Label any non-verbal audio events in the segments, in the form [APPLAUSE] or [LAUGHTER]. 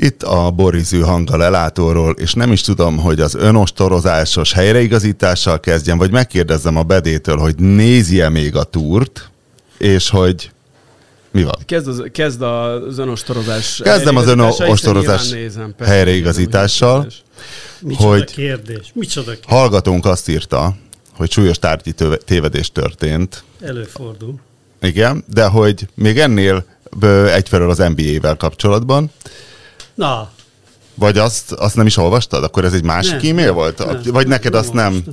Itt a borizű hang a lelátóról, és nem is tudom, hogy az önostorozásos helyreigazítással kezdjem, vagy megkérdezzem a bedétől, hogy nézje még a túrt, és hogy mi van? Kezd az, kezd az önostorozás. Kezdem az önostorozás helyreigazítással. Micsoda hogy kérdés. Micsoda kérdés. Hallgatónk azt írta, hogy súlyos tárgyi tévedés történt. Előfordul. Igen, de hogy még ennél egyfelől az NBA-vel kapcsolatban. Na. Vagy azt, azt nem is olvastad? Akkor ez egy másik nem, e-mail volt? Nem, Vagy neked nem azt nem?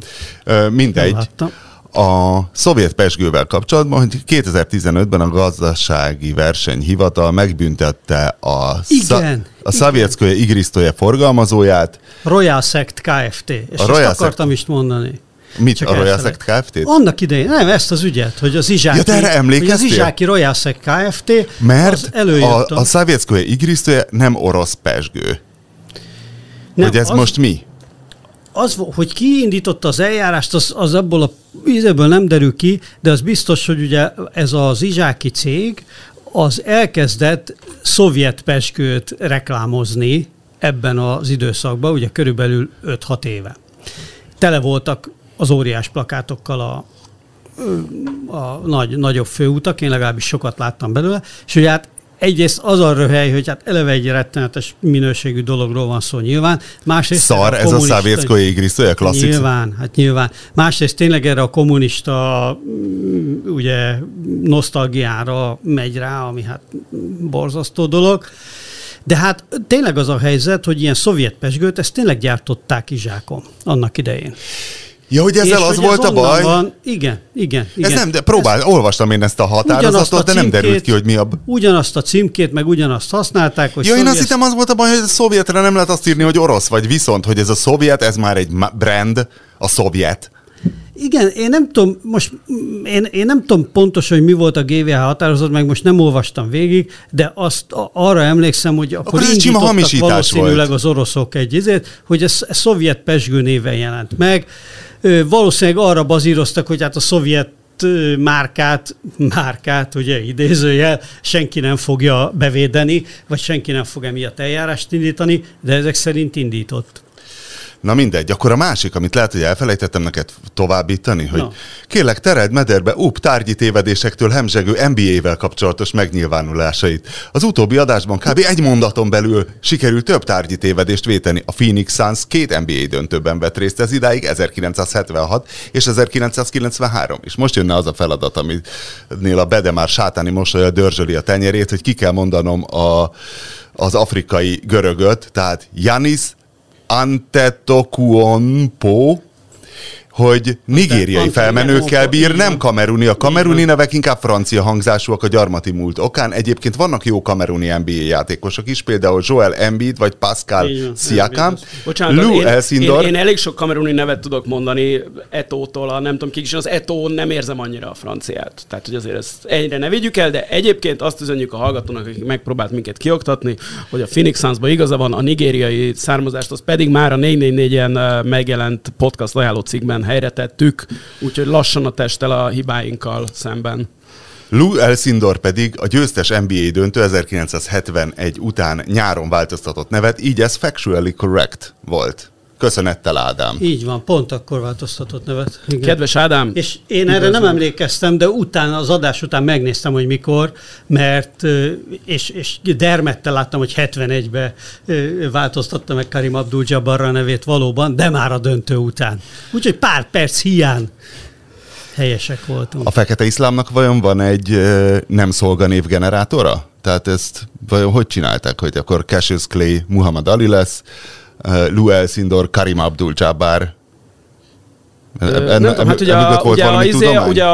nem mindegy. Nem a szovjet pesgővel kapcsolatban, hogy 2015-ben a gazdasági versenyhivatal megbüntette a, igen, a Szavjetszkoje Igrisztoje forgalmazóját. Royal Sect Kft. És a Royal ezt akartam Sect... is mondani. Mit, Csak a Royal Sect Kft? Annak idején, nem, ezt az ügyet, hogy az Izsáki, ja, de erre hogy az Izsáki Royal Sect Kft. Mert a, a Szavjetszkoje Igrisztoje nem orosz pesgő. Nem, hogy ez az... most mi? az, hogy ki indította az eljárást, az, az abból a ízéből nem derül ki, de az biztos, hogy ugye ez az izsáki cég, az elkezdett szovjet peskőt reklámozni ebben az időszakban, ugye körülbelül 5-6 éve. Tele voltak az óriás plakátokkal a, a nagy, nagyobb főutak, én legalábbis sokat láttam belőle, és ugye hát egyrészt az a röhely, hogy hát eleve egy rettenetes minőségű dologról van szó nyilván. Másrészt Szar, a ez a szávérszkói igrisztója klasszik. Nyilván, hát nyilván. Másrészt tényleg erre a kommunista mm, ugye nosztalgiára megy rá, ami hát borzasztó dolog. De hát tényleg az a helyzet, hogy ilyen szovjet pesgőt, ezt tényleg gyártották Izsákon annak idején. Ja, hogy ezzel és az hogy volt ez a baj? Van. Igen, igen, igen. Ez nem, de próbál, ez, olvastam én ezt a határozatot, a de nem derült ki, hogy mi a... Ugyanazt a címkét, meg ugyanazt használták, hogy Ja, szovjet... én azt hittem, az volt a baj, hogy a szovjetre nem lehet azt írni, hogy orosz, vagy viszont, hogy ez a szovjet, ez már egy brand, a szovjet. Igen, én nem tudom, most én, én nem tudom pontosan, hogy mi volt a GVH határozat, meg most nem olvastam végig, de azt arra emlékszem, hogy akkor, akkor indítottak valószínűleg volt. az oroszok egy izét, hogy ez, ez szovjet pesgő néven jelent meg. Valószínűleg arra bazíroztak, hogy hát a szovjet márkát, márkát, ugye idézőjel, senki nem fogja bevédeni, vagy senki nem fog emiatt eljárást indítani, de ezek szerint indított. Na mindegy, akkor a másik, amit lehet, hogy elfelejtettem neked továbbítani, hogy no. kérlek tered mederbe UP tárgyi tévedésektől hemzsegő NBA-vel kapcsolatos megnyilvánulásait. Az utóbbi adásban kb. egy mondaton belül sikerült több tárgyi tévedést véteni. A Phoenix Suns két NBA döntőben vett részt ez idáig, 1976 és 1993. És most jönne az a feladat, aminél a Bede már sátáni mosolya dörzsöli a tenyerét, hogy ki kell mondanom a, az afrikai görögöt, tehát Janis Antetokounmpo, hogy nigériai felmenőkkel bír, nem kameruni. A kameruni nevek inkább francia hangzásúak a gyarmati múlt okán. Egyébként vannak jó kameruni NBA játékosok is, például Joel Embiid vagy Pascal Siakam. Bocsánat, Lou én, Elszindor. Én, én, elég sok kameruni nevet tudok mondani Etótól, a nem tudom kik is, az Etó nem érzem annyira a franciát. Tehát, hogy azért ezt egyre ne vigyük el, de egyébként azt üzenjük a hallgatónak, akik megpróbált minket kioktatni, hogy a Phoenix Sunsban igaza van, a nigériai származást, az pedig már a 444-en megjelent podcast ajánló cikkben helyre tettük, úgyhogy lassan a testtel a hibáinkkal szemben. Lou Elszindor pedig a győztes NBA döntő 1971 után nyáron változtatott nevet, így ez factually correct volt. Köszönettel, Ádám. Így van, pont akkor változtatott nevet. Igen. Kedves Ádám. És én erre nem emlékeztem, de utána, az adás után megnéztem, hogy mikor, mert, és, és dermettel láttam, hogy 71-ben változtatta meg Karim Abdul-Jabbarra nevét valóban, de már a döntő után. Úgyhogy pár perc hiány helyesek voltunk. A fekete iszlámnak vajon van egy nem szolganév generátora? Tehát ezt vajon hogy csinálták, hogy akkor Cassius Clay Muhammad Ali lesz, Lou Elszindor, Karim Abdul-Jabbar, en, nem tudom, hát ugye, a, volt ugye, izé, ugye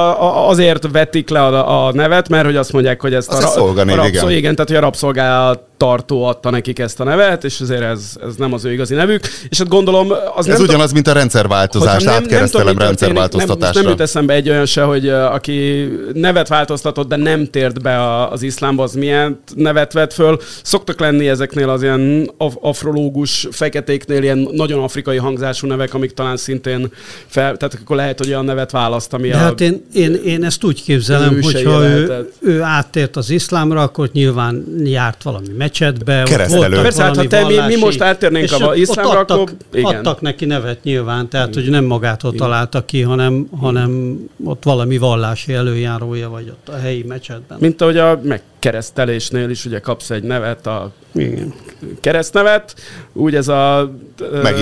azért vetik le a, a nevet, mert hogy azt mondják, hogy ezt az a, a, a rabszol, igen. igen, tehát hogy a rabszolgálat tartó adta nekik ezt a nevet, és azért ez, ez nem az ő igazi nevük. És hát gondolom... Az ez nem ugyanaz, mint a rendszerváltozás, nem, átkeresztelem rendszerváltoztatásra. Nem, nem jut eszembe egy olyan se, hogy aki nevet változtatott, de nem tért be az iszlámba, az milyen nevet vett föl. Szoktak lenni ezeknél az ilyen af- afrológus feketéknél ilyen nagyon afrikai hangzású nevek, amik talán szintén fel, tehát akkor lehet, hogy olyan nevet választ, ami de a... Hát én, én, én ezt úgy képzelem, hogyha ő, ő áttért az iszlámra, akkor nyilván járt valami mecsetbe. Keresztelő. Persze, hát ha te, mi, mi most áttérnénk a iszlámra, adtak, akkor igen. adtak neki nevet nyilván, tehát hogy nem magától igen. találta ki, hanem, hanem ott valami vallási előjárója vagy ott a helyi mecsetben. Mint ahogy a megkeresztelésnél is ugye kapsz egy nevet, a igen. keresztnevet, úgy ez a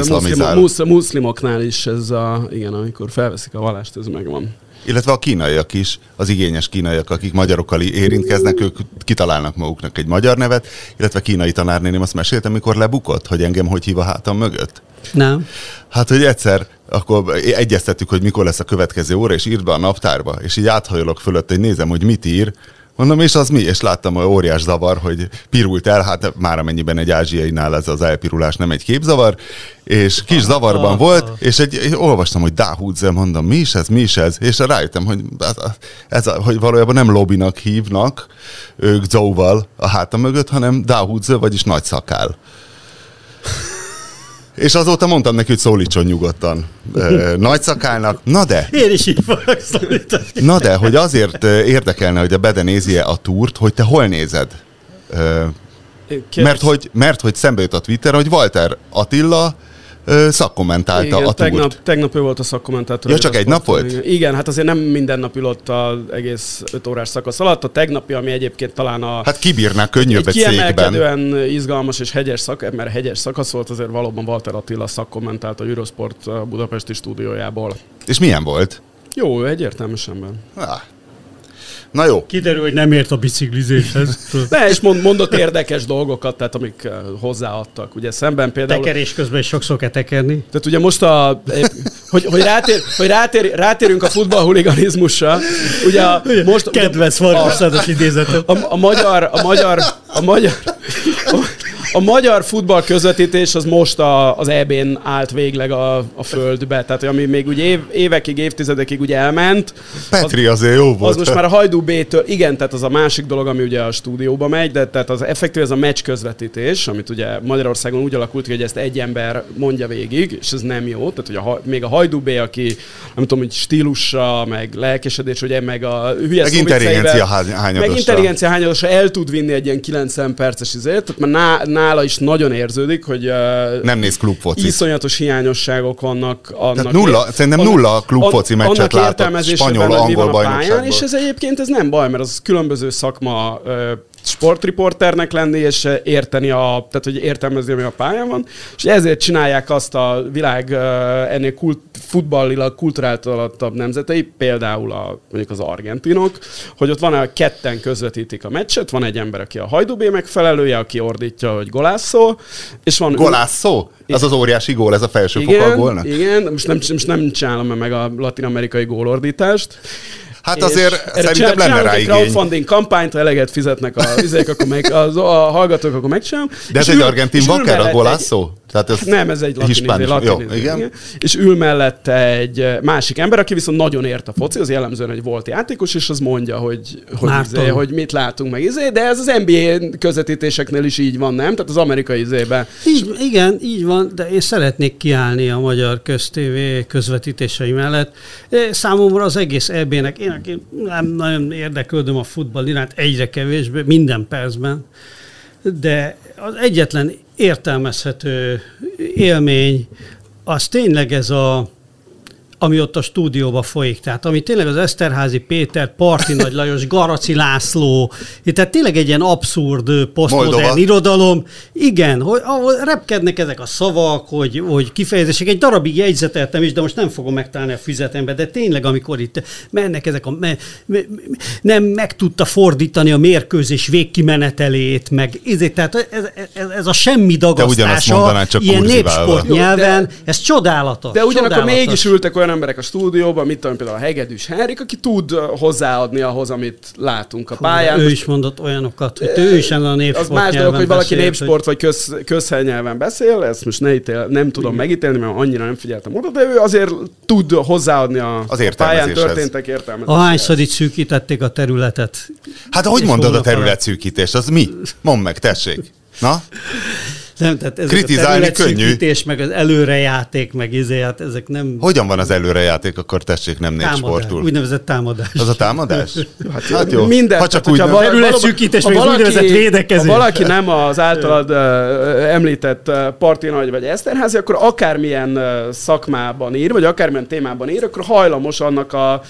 muszlimok, muszlimoknál is ez a, igen, amikor felveszik a vallást, ez megvan illetve a kínaiak is, az igényes kínaiak, akik magyarokkal érintkeznek, ők kitalálnak maguknak egy magyar nevet, illetve kínai tanárnéném azt meséltem, amikor lebukott, hogy engem hogy hív a hátam mögött? Nem. Hát, hogy egyszer akkor egyeztettük, hogy mikor lesz a következő óra, és írd be a naptárba, és így áthajolok fölött, hogy nézem, hogy mit ír, Mondom, és az mi? És láttam, hogy óriás zavar, hogy pirult el, hát már amennyiben egy ázsiainál ez az elpirulás nem egy képzavar, és kis zavarban volt, és egy, egy olvastam, hogy Dáhúdze, mondom, mi is ez, mi is ez, és rájöttem, hogy, ez, ez, hogy valójában nem lobbynak hívnak ők Zóval a háta mögött, hanem Dáhúdze, vagyis nagy szakál. És azóta mondtam neki, hogy szólítson nyugodtan nagy szakálnak. Na de. Én is így fogok szólítani. Na de, hogy azért érdekelne, hogy a Bede nézi a túrt, hogy te hol nézed? Mert hogy, mert hogy szembe jut a Twitter, hogy Walter Attila szakkommentálta igen, a tegnap, tegnap ő volt a szakkommentátor. Ja, csak egy nap volt? Igen. igen, hát azért nem minden nap ülött az egész 5 órás szakasz alatt. A tegnapi, ami egyébként talán a... Hát kibírná könnyebb egy kiemelkedően izgalmas és hegyes szak, mert hegyes szakasz volt, azért valóban Walter Attila szakkommentált a Eurosport budapesti stúdiójából. És milyen volt? Jó, egyértelműen. Ah, Na jó. Kiderül, hogy nem ért a biciklizéshez. [LAUGHS] ne, és mond, mondott érdekes dolgokat, tehát amik eh, hozzáadtak. Ugye szemben például... Tekerés közben is sokszor kell tekerni. Tehát ugye most a... Hogy, hogy, rátér, hogy rátér, rátérünk a futballhuliganizmusra. Ugye a, most... Kedves Farkas idézetet. A, a, magyar... A magyar... A magyar... A, [LAUGHS] a magyar futball közvetítés az most a, az EB-n állt végleg a, a földbe, tehát ami még úgy év, évekig, évtizedekig úgy elment. Petri az, azért jó volt. Az most már a Hajdú B-től, igen, tehát az a másik dolog, ami ugye a stúdióba megy, de tehát az effektív ez a meccs közvetítés, amit ugye Magyarországon úgy alakult, hogy ezt egy ember mondja végig, és ez nem jó, tehát hogy a, még a Hajdú B, aki nem tudom, hogy stílusra, meg lelkesedés, ugye meg a hülye meg intelligencia hányadosra. Meg intelligencia hányadosra el tud vinni egy ilyen 90 perces izét, tehát már ná, nála is nagyon érződik, hogy uh, nem néz klubfocit. Iszonyatos hiányosságok vannak. Annak Tehát nulla, ér, szerintem nulla klubfoci meccset látott spanyol, angol bajnokságban. És ez egyébként ez nem baj, mert az különböző szakma uh, sportriporternek lenni, és érteni a, tehát hogy értelmezni, ami a pályán van, és ezért csinálják azt a világ ennél kult, futballilag kulturáltalattabb nemzetei, például a, mondjuk az argentinok, hogy ott van a ketten közvetítik a meccset, van egy ember, aki a hajdubé megfelelője, aki ordítja, hogy golászó, és van... Golászó? Az az óriási gól, ez a felső igen, foka a gólnak? Igen, most nem, most nem csinálom meg a latin-amerikai gólordítást, Hát azért szerintem lenne rá egy crowdfunding kampányt, ha eleget fizetnek a vizek, akkor meg, az, a hallgatók, akkor megcsinálom. De ez egy argentin bakker, a golászó? Tehát ez nem, ez egy latin, hispán, izé, latin jó, izé, igen. igen. És ül mellette egy másik ember, aki viszont nagyon ért a foci, az jellemzően egy volt játékos, és az mondja, hogy, hogy, izé, hogy mit látunk meg. Izé, de ez az NBA közvetítéseknél is így van, nem? Tehát az amerikai izében. Így, igen, így van, de én szeretnék kiállni a magyar köztévé közvetítései mellett. Számomra az egész EB-nek, én aki nem nagyon érdeklődöm a futball iránt, egyre kevésbé, minden percben, de az egyetlen értelmezhető élmény, az tényleg ez a ami ott a stúdióban folyik. Tehát ami tényleg az Eszterházi Péter, Parti Nagy Lajos, Garaci László, tehát tényleg egy ilyen abszurd posztmodern irodalom. Igen, hogy ahol repkednek ezek a szavak, hogy, hogy kifejezések. Egy darabig jegyzeteltem is, de most nem fogom megtalálni a füzetembe, de tényleg, amikor itt mennek ezek a... Me, me, nem meg tudta fordítani a mérkőzés végkimenetelét, meg ezért, tehát ez, ez, ez a semmi dagasztása, mondaná, csak ilyen népsport nyelven, ez csodálatos. De ugyanakkor csodálatos. mégis ültek olyan olyan emberek a stúdióban, mit tudom, például a Hegedűs Henrik, aki tud hozzáadni ahhoz, amit látunk a pályán. Ő is mondott olyanokat, hogy ő is a népsport Az más dolog, hogy valaki beszél, népsport vagy köz, közhelynyelven beszél, ezt most ne ítél, nem tudom Igen. megítélni, mert annyira nem figyeltem oda, de ő azért tud hozzáadni a, az a pályán történtek értelmezéshez. Ahányszor itt szűkítették a területet. Hát hogy mondod a terület szűkítést? Az mi? Mondd meg, tessék. Na? Nem, tehát ezek Kritizálni a könnyű. meg az előrejáték, meg izé, hát ezek nem... Hogyan van az előrejáték, akkor tessék, nem négy sportul. Úgynevezett támadás. Az a támadás? [LAUGHS] Hát, hát jó. Minden. Ha csak úgy nem. Területszűkítés, meg valaki, úgynevezett védekezés. Ha valaki nem az általad uh, említett uh, Parti Nagy vagy Eszterházi, akkor akármilyen uh, szakmában ír, vagy akármilyen témában ír, akkor hajlamos annak a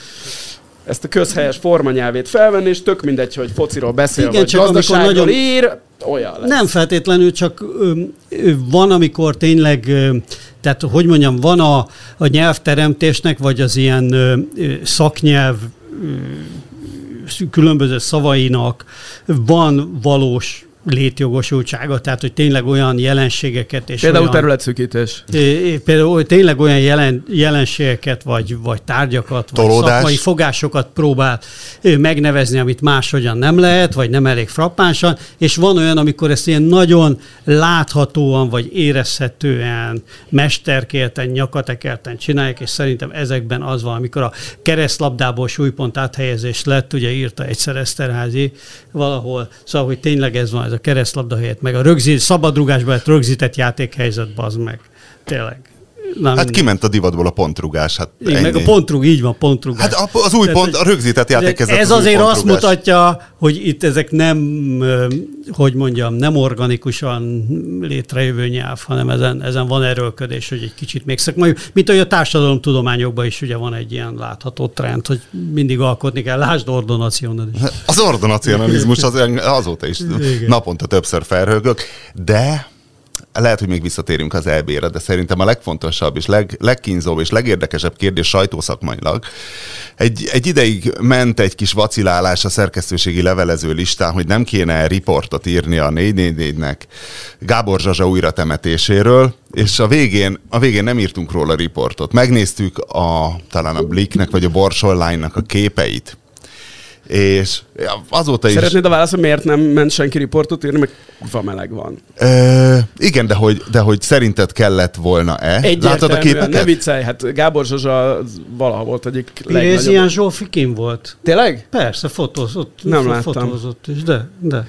ezt a közhelyes formanyelvét felvenni, és tök mindegy, hogy fociról beszél, Igen, vagy csak gazdaságról nagyon... ír, olyan lesz. Nem feltétlenül, csak ö, ö, van, amikor tényleg, ö, tehát hogy mondjam, van a, a nyelvteremtésnek, vagy az ilyen ö, szaknyelv ö, különböző szavainak van valós létjogosultsága, tehát hogy tényleg olyan jelenségeket és Például olyan, területszűkítés. Például tényleg olyan jelen, jelenségeket, vagy, vagy tárgyakat, Tolódás. vagy szakmai fogásokat próbál megnevezni, amit máshogyan nem lehet, vagy nem elég frappánsan, és van olyan, amikor ezt ilyen nagyon láthatóan, vagy érezhetően, mesterkélten, nyakatekerten csinálják, és szerintem ezekben az van, amikor a keresztlabdából súlypont áthelyezés lett, ugye írta egyszer Eszterházi valahol, szóval, hogy tényleg ez van, ez a keresztlabda helyett, meg a rögzít, szabadrugásban lett rögzített játékhelyzet, bazd meg. Tényleg. Na, hát minden. kiment a divatból a pontrugás. Hát Igen, meg a pontrug, így van, pontrugás. Hát az új Tehát, pont, a rögzített játékezet Ez az azért azt mutatja, hogy itt ezek nem, hogy mondjam, nem organikusan létrejövő nyelv, hanem ezen, ezen van erőlködés, hogy egy kicsit még szakmai, mint ahogy a társadalomtudományokban is ugye van egy ilyen látható trend, hogy mindig alkotni kell. Lásd ordonacionalizmus. Az ordonacionalizmus az, azóta is Igen. naponta többször felhőgök, de lehet, hogy még visszatérünk az EB-re, de szerintem a legfontosabb és leg, legkínzóbb és legérdekesebb kérdés sajtószakmailag. Egy, egy ideig ment egy kis vacilálás a szerkesztőségi levelező listán, hogy nem kéne riportot írni a 444-nek Gábor Zsazsa újra temetéséről, és a végén, a végén nem írtunk róla riportot. Megnéztük a, talán a Blicknek vagy a Bors Online-nak a képeit, és azóta is... Szeretnéd a választ, hogy miért nem ment senki riportot írni, meg van meleg van. E, igen, de hogy, de hogy szerinted kellett volna-e? Látod a képeket? Ne viccelj, hát Gábor Zsazsa valaha volt egyik legnagyobb. ilyen Zsófi kim volt. Tényleg? Persze, fotózott. Nem láttam. Fotózott is, de, de.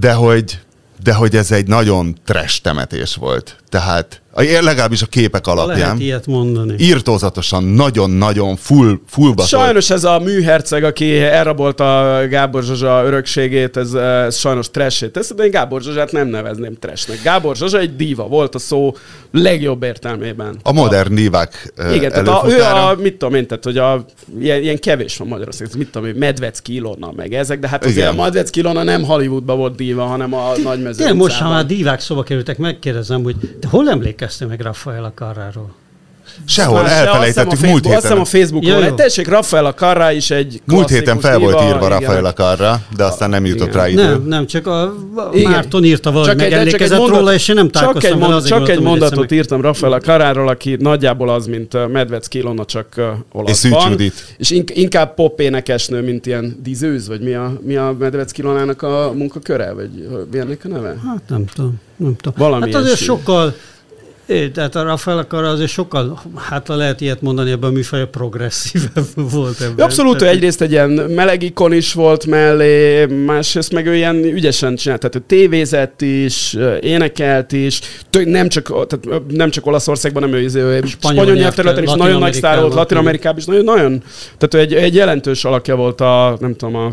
De hogy, de hogy ez egy nagyon trash temetés volt. Tehát legalábbis a képek alapján. Lehet ilyet mondani. Írtózatosan, nagyon-nagyon full, fullba Sajnos ez a műherceg, aki elrabolta Gábor Zsozsa örökségét, ez, ez sajnos trashét tesz, de én Gábor Zsozsát nem nevezném trashnek. Gábor Zsozsa egy díva volt a szó legjobb értelmében. A modern divák Igen, tehát a, ő a, mit tudom én, tehát, hogy a, ilyen, ilyen kevés van Magyarországon, mit tudom én, Medvecki Ilona, meg ezek, de hát azért a Medvecki Ilona nem Hollywoodban volt díva, hanem a nagy mezőn. Igen, most, ha már divák szóba kerültek, megkérdezem, hogy te hol emlékeztél meg Rafaela Carráról? Sehol, elfelejtettük múlt héten. Azt hiszem a Facebookon. Egy tessék, Rafael Carrá is egy Múlt héten fel volt írva Rafael Carrá, de aztán nem jutott igen. rá idő. Nem, nem, csak a Márton írta valahogy, megemlékezett mondat, róla, és én nem csak egy, mond, csak egy mondatot írtam Rafael Carráról, aki nagyjából az, mint Medvecki Ilona, csak olaszban. És És inkább pop énekesnő, mint ilyen dizőz, vagy mi a, mi a Medvecki Ilonának a munkaköre, vagy mi ennek a neve? Hát nem tudom. Nem tudom. Valami hát azért sokkal É, tehát a Rafael Akara azért sokkal, hát lehet ilyet mondani, ebben a műfaj progresszívebb [LAUGHS] volt ebben. Abszolút, tehát, egyrészt egy ilyen meleg ikon is volt mellé, másrészt meg ő ilyen ügyesen csinált, tehát ő tévézett is, énekelt is, nem csak, tehát nem csak Olaszországban, nem ő, izé, ő spanyol, spanyol nyelvterületen is nagyon nagy sztár volt, Latin Amerikában is nagyon, nagyon, tehát ő egy, egy jelentős alakja volt a, nem tudom, a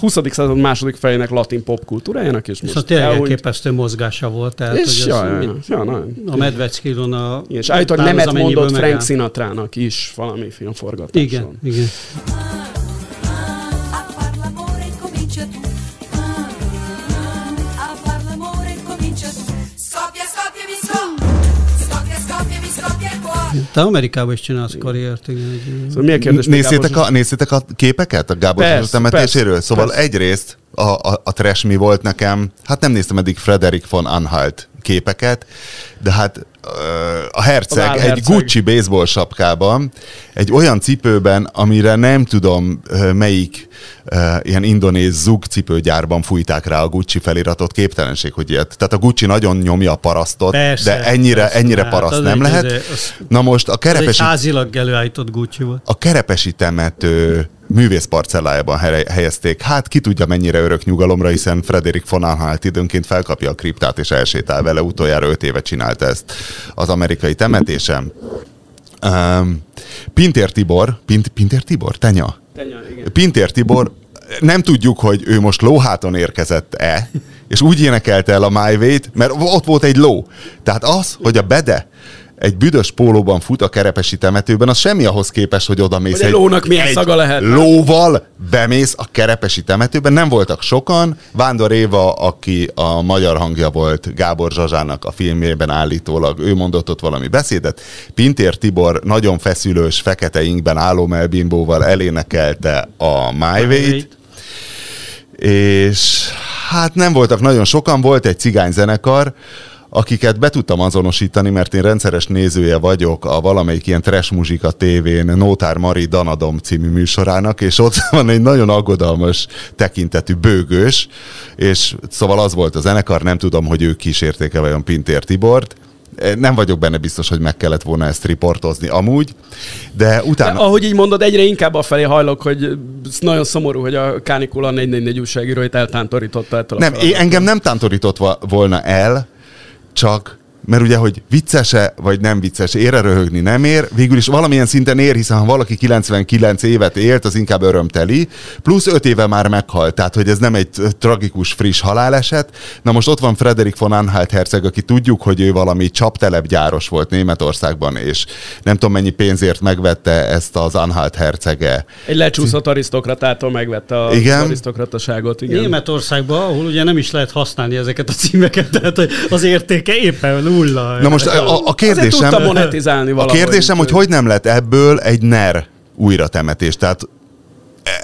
20. század második fejének latin popkultúrájának, és, és most tényleg elképesztő mozgása volt. Tehát, és hogy ja, ja, ja, ja, nagyon. A Medvecki Ilona... És állítólag nemet mondott Frank Sinatrának is valami filmforgatáson. Igen, igen. Te Amerikában is csinálsz karriert, igen. Szóval milyen kérdés? Nézzétek a, nézzétek a képeket a Gábor persze, temetéséről? Persze, szóval persze. egyrészt a, a, a trash mi volt nekem, hát nem néztem eddig Frederick von Anhalt képeket, de hát a herceg a egy Gucci baseball sapkában, egy olyan cipőben, amire nem tudom melyik ilyen indonéz zug cipőgyárban fújták rá a Gucci feliratot, képtelenség, hogy ilyet. Tehát a Gucci nagyon nyomja a parasztot, persze, de ennyire, persze, ennyire hát paraszt nem lehet. Az, Na most a kerepesi... Az egy házilag előállított Gucci volt. A kerepesi temető művész parcellájában helyezték. Hát ki tudja mennyire örök nyugalomra, hiszen Frederik von Anhalt időnként felkapja a kriptát és elsétál vele. Utoljára öt éve csinálta ezt az amerikai temetésem. Um, Pintér Tibor, Pint, Pintér Tibor? Tenya? Tenya, igen. Pintér Tibor, nem tudjuk, hogy ő most lóháton érkezett-e, és úgy énekelte el a My Way-t, mert ott volt egy ló. Tehát az, hogy a Bede egy büdös pólóban fut a kerepesi temetőben, az semmi ahhoz képest, hogy oda mész. Hogy egy lónak milyen egy szaga lehet. Lóval bemész a kerepesi temetőben. Nem voltak sokan. Vándor Éva, aki a magyar hangja volt Gábor Zsazsának a filmjében állítólag, ő mondott ott valami beszédet. Pintér Tibor nagyon feszülős, fekete inkben álló melbimbóval elénekelte a My Way-t. És hát nem voltak nagyon sokan, volt egy cigány zenekar, akiket be tudtam azonosítani, mert én rendszeres nézője vagyok a valamelyik ilyen trash muzsika tévén Nótár Mari Danadom című műsorának, és ott [LAUGHS] van egy nagyon aggodalmas tekintetű bőgős, és szóval az volt a zenekar, nem tudom, hogy ők kísérték-e vajon Pintér Tibort, nem vagyok benne biztos, hogy meg kellett volna ezt riportozni amúgy, de utána... De, ahogy így mondod, egyre inkább afelé hajlok, hogy nagyon szomorú, hogy a Kánikula 444 újságíróit eltántorította ettől Nem, a engem nem tántorított volna el, csak mert ugye, hogy vicces-e, vagy nem vicces, ér röhögni, nem ér, végül is valamilyen szinten ér, hiszen ha valaki 99 évet élt, az inkább örömteli, plusz 5 éve már meghalt, tehát hogy ez nem egy tragikus, friss haláleset. Na most ott van Frederik von Anhalt herceg, aki tudjuk, hogy ő valami csaptelepgyáros volt Németországban, és nem tudom mennyi pénzért megvette ezt az Anhalt hercege. Egy lecsúszott arisztokratától megvette az igen? arisztokrataságot. Igen. Németországban, ahol ugye nem is lehet használni ezeket a címeket, tehát az értéke éppen nulla. Na most a, a kérdésem... Monetizálni A kérdésem, hogy hogy nem lett ebből egy NER újratemetés. Tehát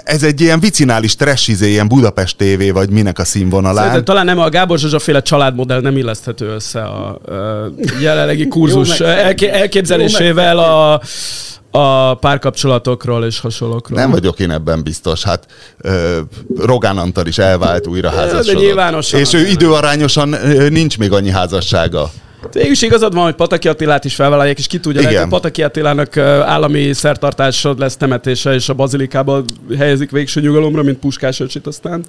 ez egy ilyen vicinális trashizé, ilyen Budapest TV, vagy minek a színvonalán. Szerintem talán nem a Gábor Zsuzsa féle családmodell nem illeszthető össze a, a jelenlegi kurzus Jó, elképzelésével a a párkapcsolatokról és hasonlókról. Nem vagyok én ebben biztos. Hát ö, Rogán Antal is elvált újra házasodott. És ő időarányosan nincs még annyi házassága. Végül is igazad van, hogy Pataki Attilát is felvállalják, és ki tudja, hogy Pataki Attilának állami szertartásod lesz temetése, és a bazilikába helyezik végső nyugalomra, mint Puskás öcsit aztán.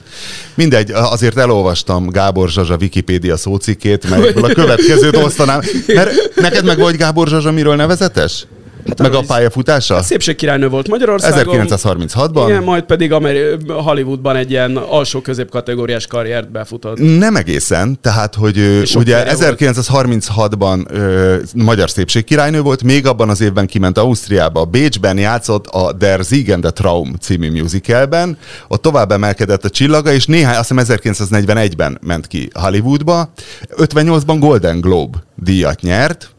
Mindegy, azért elolvastam Gábor Zsazsa Wikipédia szócikét, mert a következőt osztanám. [LAUGHS] Mert neked meg vagy Gábor Zsazsa miről nevezetes? Hát meg a pályafutása? Hát szépségkirálynő volt Magyarországon. 1936-ban. Igen, majd pedig Ameri- Hollywoodban egy ilyen alsó középkategóriás karriert befutott. Nem egészen, tehát hogy És ugye 1936-ban ö, magyar szépségkirálynő volt, még abban az évben kiment Ausztriába, Bécsben játszott a Der Siegen der Traum című musicalben, ott tovább emelkedett a csillaga, és néhány, azt hiszem 1941-ben ment ki Hollywoodba, 58-ban Golden Globe díjat nyert,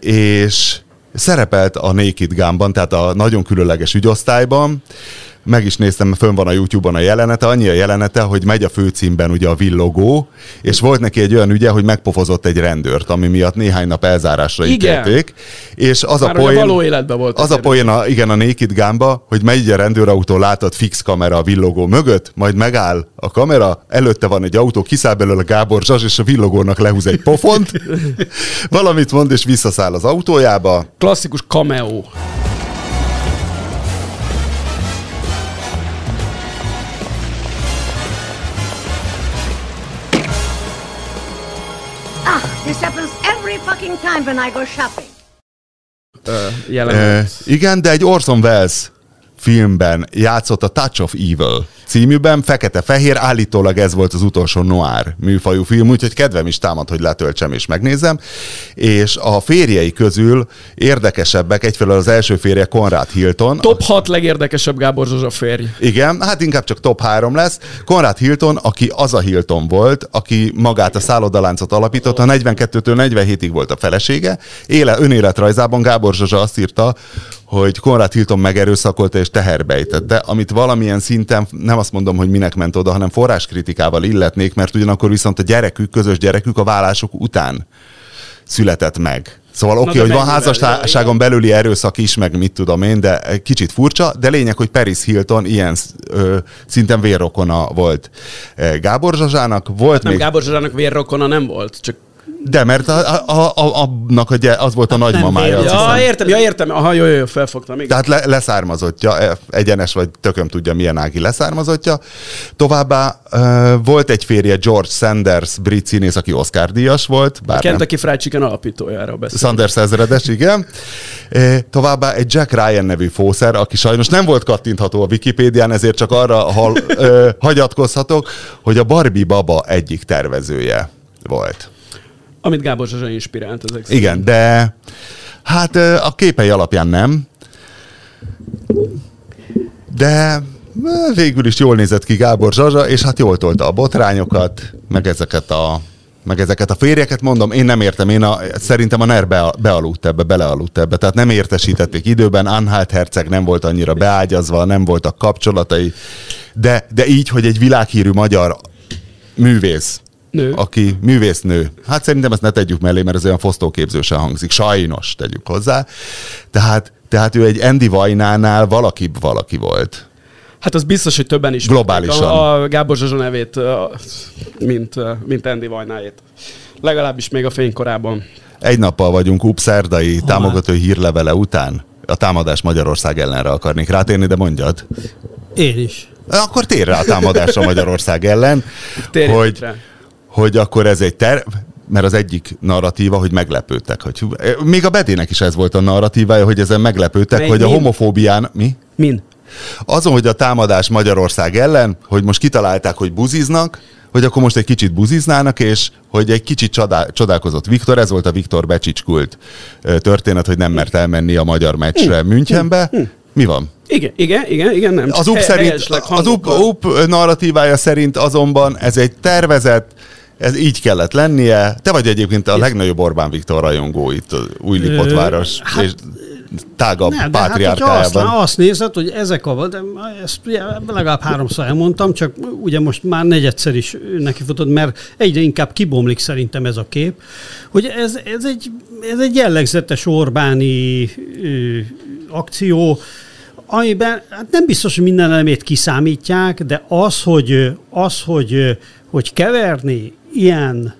és szerepelt a Naked Gun-ban, tehát a nagyon különleges ügyosztályban, meg is néztem, fönn van a YouTube-on a jelenete, annyi a jelenete, hogy megy a főcímben ugye a villogó, és volt neki egy olyan ügye, hogy megpofozott egy rendőrt, ami miatt néhány nap elzárásra ítélték. És az Már a poén, való életben volt az a poén, a, igen, a Naked Gun-ba, hogy megy a rendőrautó, látod fix kamera a villogó mögött, majd megáll a kamera, előtte van egy autó, kiszáll belőle a Gábor Zsas, és a villogónak lehúz egy pofont, [LAUGHS] valamit mond, és visszaszáll az autójába. Klasszikus cameo. Time when I go shopping. Uh, uh, igen, de egy Orson Welles filmben játszott a Touch of Evil címűben, fekete-fehér, állítólag ez volt az utolsó noir műfajú film, úgyhogy kedvem is támad, hogy letöltsem és megnézem. És a férjei közül érdekesebbek, egyfelől az első férje Konrad Hilton. Top 6 legérdekesebb Gábor Zsuzsa férj. Igen, hát inkább csak top 3 lesz. Konrad Hilton, aki az a Hilton volt, aki magát a szállodaláncot alapította, 42-től 47-ig volt a felesége. Éle, önéletrajzában Gábor Zsuzsa azt írta, hogy Konrad Hilton megerőszakolta és teherbejtette, amit valamilyen szinten nem azt mondom, hogy minek ment oda, hanem forráskritikával illetnék, mert ugyanakkor viszont a gyerekük, közös gyerekük a vállások után született meg. Szóval oké, okay, hogy van házasságon belüli erőszak is, meg mit tudom én, de kicsit furcsa, de lényeg, hogy Paris Hilton ilyen ö, szinten vérrokona volt Gábor Zsazsának. Volt hát nem még... Gábor Zsazsának vérrokona nem volt, csak De, mert a, a, a, annak a, az volt a hát nagymamája. Ja, értem, ja, értem. Aha, jó, jó, felfogtam. Igen. Tehát le, leszármazottja, e, egyenes vagy tököm tudja, milyen ági leszármazottja. Továbbá uh, volt egy férje, George Sanders, brit színész, aki Oscar díjas volt. Bár a Kentucky Fried Chicken alapítójára beszél. Sanders ezredes, igen. E, továbbá egy Jack Ryan nevű fószer, aki sajnos nem volt kattintható a Wikipédián, ezért csak arra hal, ö, hagyatkozhatok, hogy a Barbie baba egyik tervezője volt. Amit Gábor Zsazsa inspirált ezek szerint. Igen, de hát a képei alapján nem. De végül is jól nézett ki Gábor Zsazsa, és hát jól tolta a botrányokat, meg ezeket a meg ezeket a férjeket, mondom, én nem értem, én a, szerintem a NER be, bealudt ebbe, belealudt ebbe, tehát nem értesítették időben, Anhalt Herceg nem volt annyira beágyazva, nem voltak kapcsolatai, de, de így, hogy egy világhírű magyar művész Nő. aki művésznő. Hát szerintem ezt ne tegyük mellé, mert ez olyan fosztóképzősen hangzik. Sajnos tegyük hozzá. Tehát, tehát ő egy Andy Vajnánál valaki valaki volt. Hát az biztos, hogy többen is. Globálisan. A, a Gábor Zsazsa nevét, mint, mint Andy Vajnáét. Legalábbis még a fénykorában. Egy nappal vagyunk UP szerdai támogató hírlevele után. A támadás Magyarország ellenre akarnék rátérni, de mondjad. Én is. Akkor tér rá a támadásra Magyarország ellen. Térjünk hogy, rá hogy akkor ez egy terv, mert az egyik narratíva, hogy meglepődtek. Hogy, még a Bedének is ez volt a narratívája, hogy ezen meglepődtek, Mely, hogy min? a homofóbián... Mi? Min? Azon, hogy a támadás Magyarország ellen, hogy most kitalálták, hogy buziznak, hogy akkor most egy kicsit buziznának, és hogy egy kicsit csodál, csodálkozott Viktor, ez volt a Viktor Becsicskult történet, hogy nem mert elmenni a magyar meccsre hm. Münchenbe. Hm. Mi van? Igen, igen, igen, igen nem. Az UP, szerint, az UP, UP narratívája szerint azonban ez egy tervezett, ez így kellett lennie. Te vagy egyébként a legnagyobb Orbán Viktor rajongó itt az új Lipotváros hát, és tágabb nem, pátriárkájában. Hát azt, azt nézed, hogy ezek a, de ezt ugye legalább háromszor elmondtam, csak ugye most már negyedszer is nekifutod, mert egyre inkább kibomlik szerintem ez a kép, hogy ez, ez, egy, ez egy jellegzetes Orbáni ö, akció, amiben hát nem biztos, hogy minden elemét kiszámítják, de az, hogy, az, hogy, hogy keverni ilyen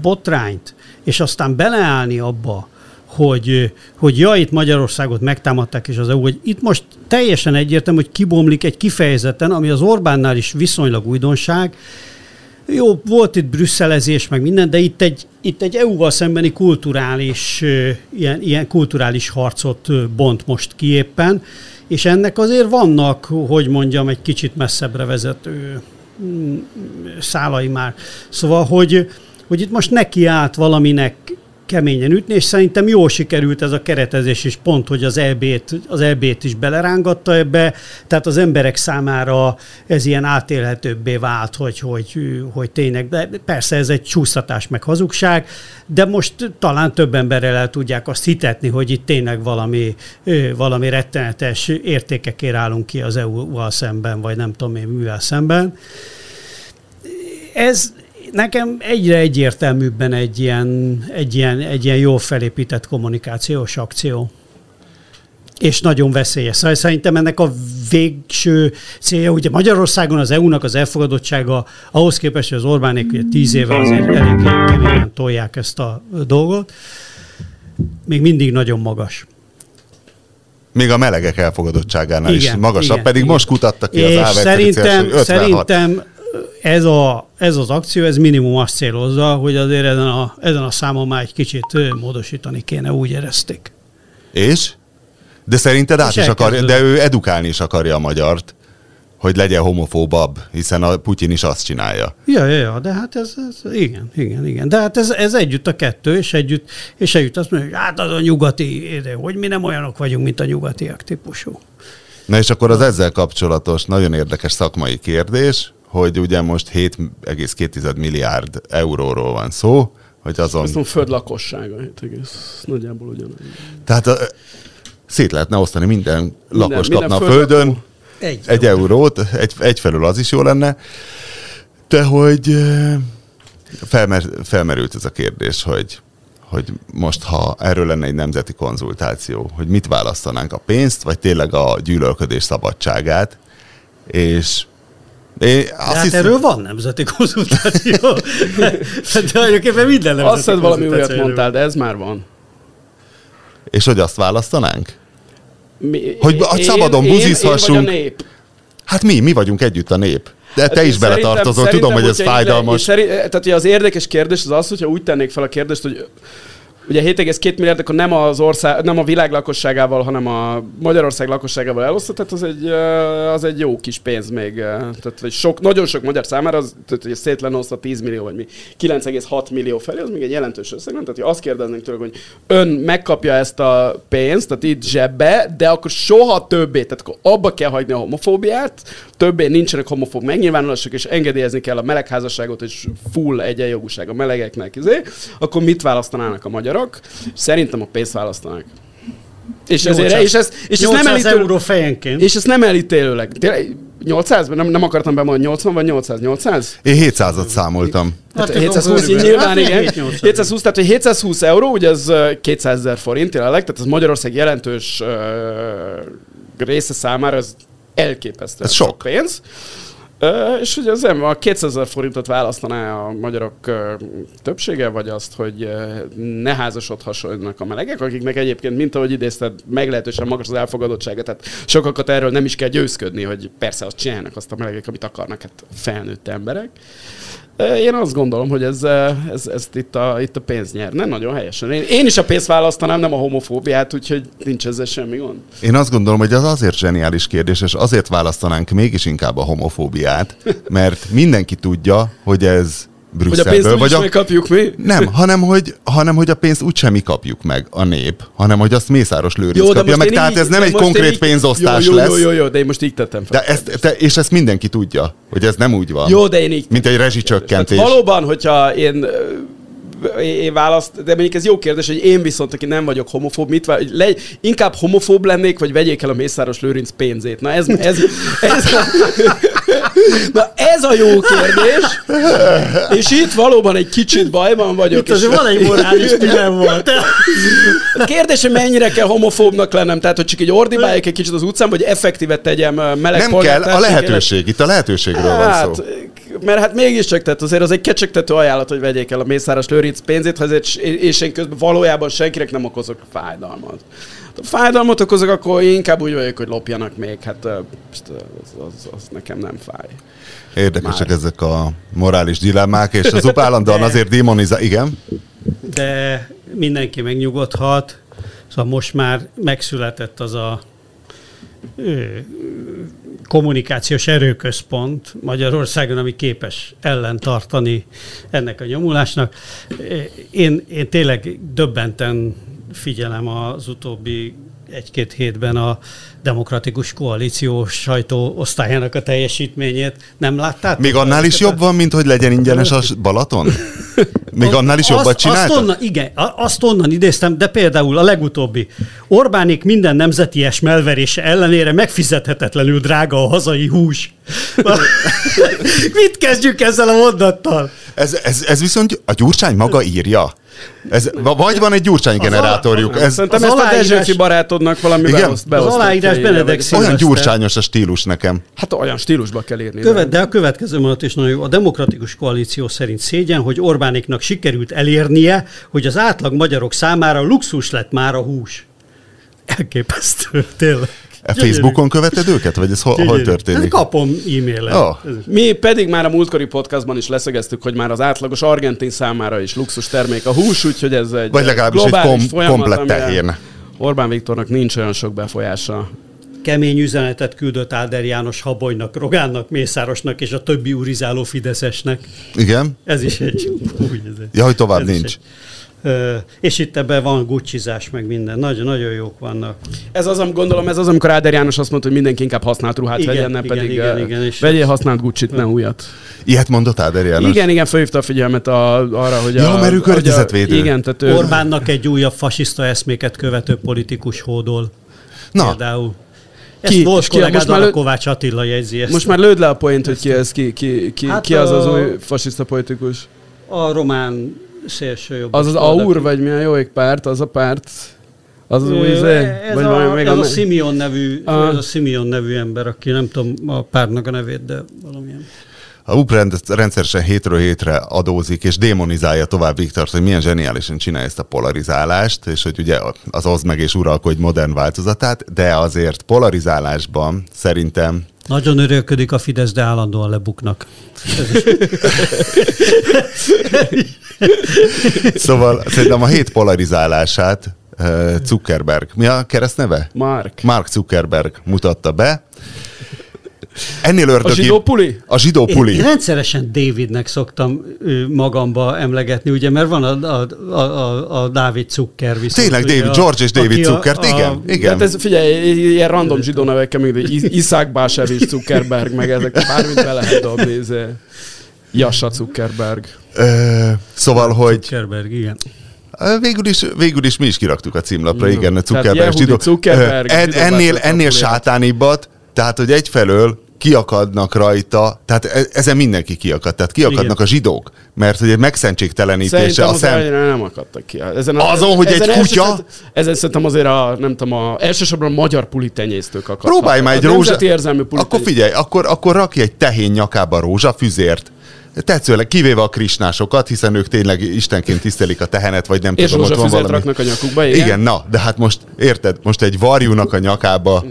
botrányt, és aztán beleállni abba, hogy, hogy ja, itt Magyarországot megtámadták, és az EU, hogy itt most teljesen egyértelmű, hogy kibomlik egy kifejezetten, ami az Orbánnál is viszonylag újdonság. Jó, volt itt brüsszelezés, meg minden, de itt egy, itt egy EU-val szembeni kulturális, ilyen, ilyen kulturális harcot bont most ki éppen, és ennek azért vannak, hogy mondjam, egy kicsit messzebbre vezető szálai már. Szóval, hogy, hogy itt most neki állt valaminek keményen ütni, és szerintem jól sikerült ez a keretezés is, pont, hogy az EB-t, az EB-t is belerángatta ebbe, tehát az emberek számára ez ilyen átélhetőbbé vált, hogy, hogy, hogy tényleg, de persze ez egy csúsztatás meg hazugság, de most talán több emberrel el tudják azt hitetni, hogy itt tényleg valami, valami rettenetes értékekért állunk ki az EU-val szemben, vagy nem tudom én mivel szemben. Ez, nekem egyre egyértelműbben egy ilyen, egy ilyen, egy ilyen jól felépített kommunikációs akció. És nagyon veszélyes. Szóval szerintem ennek a végső célja, ugye Magyarországon az EU-nak az elfogadottsága ahhoz képest, hogy az Orbánék ugye tíz éve azért elég keményen tolják ezt a dolgot, még mindig nagyon magas. Még a melegek elfogadottságánál igen, is magasabb, igen, pedig igen. most kutattak ki az És szerintem, szerintem ez, a, ez az akció, ez minimum azt célozza, hogy azért ezen a, ezen a számon már egy kicsit módosítani kéne, úgy érezték. És? De szerinted át is akarja, de ő edukálni is akarja a magyart, hogy legyen homofóbabb, hiszen a Putyin is azt csinálja. Ja, ja, ja, de hát ez, ez igen, igen, igen. De hát ez, ez együtt a kettő, és együtt, és együtt azt mondja, hogy hát az a nyugati, de hogy mi nem olyanok vagyunk, mint a nyugatiak típusú. Na és akkor az ezzel kapcsolatos nagyon érdekes szakmai kérdés, hogy ugye most 7,2 milliárd euróról van szó, hogy azon... Ezt a föld lakossága, 7, nagyjából ugyanaz. Tehát a, szét lehetne osztani, minden, minden lakos minden kapna a földön egy, egy eurót, egy, egyfelől az is jó lenne, de hogy felmer, felmerült ez a kérdés, hogy hogy most, ha erről lenne egy nemzeti konzultáció, hogy mit választanánk, a pénzt, vagy tényleg a gyűlölködés szabadságát, és É, azt hát hiszem... erről van nemzeti konzultáció. [LAUGHS] de egyébként minden nemzeti Azt hiszed valami olyat mondtál, de ez már van. És hogy azt választanánk? Mi, hogy én, szabadon buzizhassunk. Én, én Hát mi, mi vagyunk együtt a nép. De te hát is beletartozol, tudom, hogy ez fájdalmas. Szerint, tehát ugye az érdekes kérdés az az, hogyha úgy tennék fel a kérdést, hogy ugye 7,2 milliárd, akkor nem, az ország, nem a világ lakosságával, hanem a Magyarország lakosságával elosztott, tehát az egy, az egy jó kis pénz még. Tehát sok, nagyon sok magyar számára, az, tehát, hogy szét lenne osztva 10 millió, vagy mi, 9,6 millió felé, az még egy jelentős összeg. Tehát, hogy azt kérdeznénk tőle, hogy ön megkapja ezt a pénzt, tehát itt zsebbe, de akkor soha többé, tehát akkor abba kell hagyni a homofóbiát, többé nincsenek homofób megnyilvánulások, és engedélyezni kell a melegházasságot, és full egyenjogúság a melegeknek, izé, akkor mit választanának a magyarok? Szerintem a pénzt választanak. És, ezért, és, ez, és ez nem elítélő, euró fejenként. És ez nem elítélőleg. 800? Nem, nem akartam bemondani 80 vagy 800? 800? Én 700-at számoltam. Hát, hát 720, nyilván hát igen. 720, tehát hogy 720 euró, ugye az 200 ezer forint jelenleg, tehát az Magyarország jelentős uh, része számára az elképesztő. Ez sok. pénz. És ugye az a 200 ezer forintot választaná a magyarok többsége, vagy azt, hogy ne házasodhassanak a melegek, akiknek egyébként, mint ahogy idézted, meglehetősen magas az elfogadottsága, tehát sokakat erről nem is kell győzködni, hogy persze azt csinálnak azt a melegek, amit akarnak, hát felnőtt emberek. Én azt gondolom, hogy ez, ez, ez itt, a, itt a pénz nyer. Nem nagyon helyesen. Én, én is a pénzt választanám, nem a homofóbiát, úgyhogy nincs ezzel semmi gond. Én azt gondolom, hogy az azért zseniális kérdés, és azért választanánk mégis inkább a homofóbiát, mert mindenki tudja, hogy ez Brüsszelből. Hogy a pénzt vagy a... kapjuk mi? Nem, hanem hogy, hanem hogy a pénzt úgysem mi kapjuk meg, a nép, hanem hogy azt Mészáros Lőrinc jó, kapja meg. Tehát így, ez nem egy konkrét így, pénzosztás jó, jó, lesz. Jó, jó, jó, de én most így tettem fel. De ezt, te, és ezt mindenki tudja, hogy ez nem úgy van. Jó, de én így Mint egy rezsicsökkentés. valóban, hogyha én én választ, de mondjuk ez jó kérdés, hogy én viszont, aki nem vagyok homofób, mit vár, le, inkább homofób lennék, vagy vegyék el a Mészáros Lőrinc pénzét. Na ez, ez, ez, Na ez a jó kérdés, és itt valóban egy kicsit bajban vagyok. Itt azért van egy morális volt. A kérdés, hogy mennyire kell homofóbnak lennem, tehát hogy csak egy ordibáljak egy kicsit az utcán, vagy effektíve tegyem meleg Nem kell, a lehetőség, itt a lehetőségről hát, van szó mert hát mégiscsak, tehát azért az egy kecsegtető ajánlat, hogy vegyék el a Mészáros Lőrinc pénzét, ha ezért, és én közben valójában senkinek nem okozok fájdalmat. Fájdalmat okozok, akkor inkább úgy vagyok, hogy lopjanak még, hát az, az, az nekem nem fáj. Érdekesek Már. ezek a morális dilemmák, és az állandóan [LAUGHS] azért démonizál, igen? De mindenki megnyugodhat, szóval most már megszületett az a kommunikációs erőközpont Magyarországon, ami képes ellentartani ennek a nyomulásnak. Én, én tényleg döbbenten figyelem az utóbbi egy-két hétben a demokratikus koalíció sajtó osztályának a teljesítményét. Nem láttátok? Még annál is jobb van, mint hogy legyen ingyenes a Balaton? Még annál is jobbat csináltak? Azt onnan, igen, azt onnan idéztem, de például a legutóbbi. Orbánik minden nemzeties melverése ellenére megfizethetetlenül drága a hazai hús. [LAUGHS] Mit kezdjük ezzel a mondattal? Ez, ez, ez viszont a Gyurcsány maga írja. Ez, vagy van egy gyurcsány az generátorjuk. Ez, Szerintem ezt a Dezsőfi barátodnak valami Igen? beoszt, Az aláírás Benedek Olyan gyurcsányos a stílus nekem. Hát olyan stílusba kell írni. Követ, de a következő mondat is nagyon jó. A demokratikus koalíció szerint szégyen, hogy Orbániknak sikerült elérnie, hogy az átlag magyarok számára luxus lett már a hús. Elképesztő, tényleg. A Facebookon követed őket, vagy ez hol, hol történik? Kapom e-mailen. Oh. Mi pedig már a múltkori podcastban is leszögeztük, hogy már az átlagos argentin számára is luxus termék a hús, úgyhogy ez egy Vagy legalábbis egy kom- folyamat, komplett tehén. Orbán Viktornak nincs olyan sok befolyása kemény üzenetet küldött Áder János Habonynak, Rogánnak, Mészárosnak és a többi urizáló Fideszesnek. Igen? Ez is egy... Úgy, ez ja, hogy tovább nincs. Egy, és itt ebben van gucsizás, meg minden. Nagyon, nagyon jók vannak. Ez az, amit gondolom, ez az, amikor Áder János azt mondta, hogy mindenki inkább használt ruhát igen, vegyen, nem igen, pedig igen, igen, és vegyél használt Gucci-t, nem újat. Ilyet mondott Áder János? Igen, igen, felhívta a figyelmet a, arra, hogy a... Jó, mert ő környezetvédő. Igen, tehát ő... Orbánnak egy újabb fasiszta eszméket követő politikus hódol. Na. Például. Ezt ki, volt ki, most már lő... Kovács Attila jegyzi ezt. Most már lőd le a point, hogy ki, ez, ki, ki, ki, hát ki az az új fasiszta politikus. A román szélső jobb. Az az AUR, vagy mi a jó párt, az a párt, Az új izé? Ez, Vagy a, még ez a, a Simeon nevű, a... ez a Simeon nevű ember, aki nem tudom a párnak a nevét, de valamilyen. A UP rendszeresen hétről hétre adózik, és démonizálja tovább Viktor, hogy milyen zseniálisan csinálja ezt a polarizálást, és hogy ugye az az meg és uralkodj modern változatát, de azért polarizálásban szerintem nagyon örülködik a Fidesz, de állandóan lebuknak. [LAUGHS] [LAUGHS] szóval szerintem a hét polarizálását eh, Zuckerberg, mi a keresztneve? Mark. Mark Zuckerberg mutatta be, Ennél ördögi... A zsidó puli? A zsidó puli. Én, én rendszeresen Davidnek szoktam magamba emlegetni, ugye, mert van a, a, a, a Dávid Zucker viszont. Tényleg David, a, George és David Zucker, a, igen. igen. Hát ez, figyelj, ilyen random zsidó nevekkel, még Iszák Básevics Zuckerberg, meg ezek bármit be lehet dobni. Izé. Jassa Zuckerberg. Ö, szóval, hogy... Zuckerberg, igen. Végül is, végül is mi is kiraktuk a címlapra, igen, a Zuckerberg. Zsidó. Zuckerberg en, ennél, ennél sátánibbat, tehát, hogy egyfelől kiakadnak rajta, tehát e- ezen mindenki kiakad, tehát kiakadnak Igen. a zsidók, mert hogy egy megszentségtelenítése a szem... nem akadtak ki. Ezen a, Azon, hogy ezen egy kutya... Ezen szerintem azért a, nem tudom, a, elsősorban a magyar pulitenyésztők akadtak. Próbálj már egy rózsa... Akkor figyelj, akkor, akkor rakj egy tehén nyakába rózsafüzért, Tetszőleg, kivéve a krisnásokat, hiszen ők tényleg istenként tisztelik a tehenet, vagy nem és tudom, ott van valami. raknak a nyakukba, igen? Igen, na, de hát most érted, most egy varjúnak a nyakába,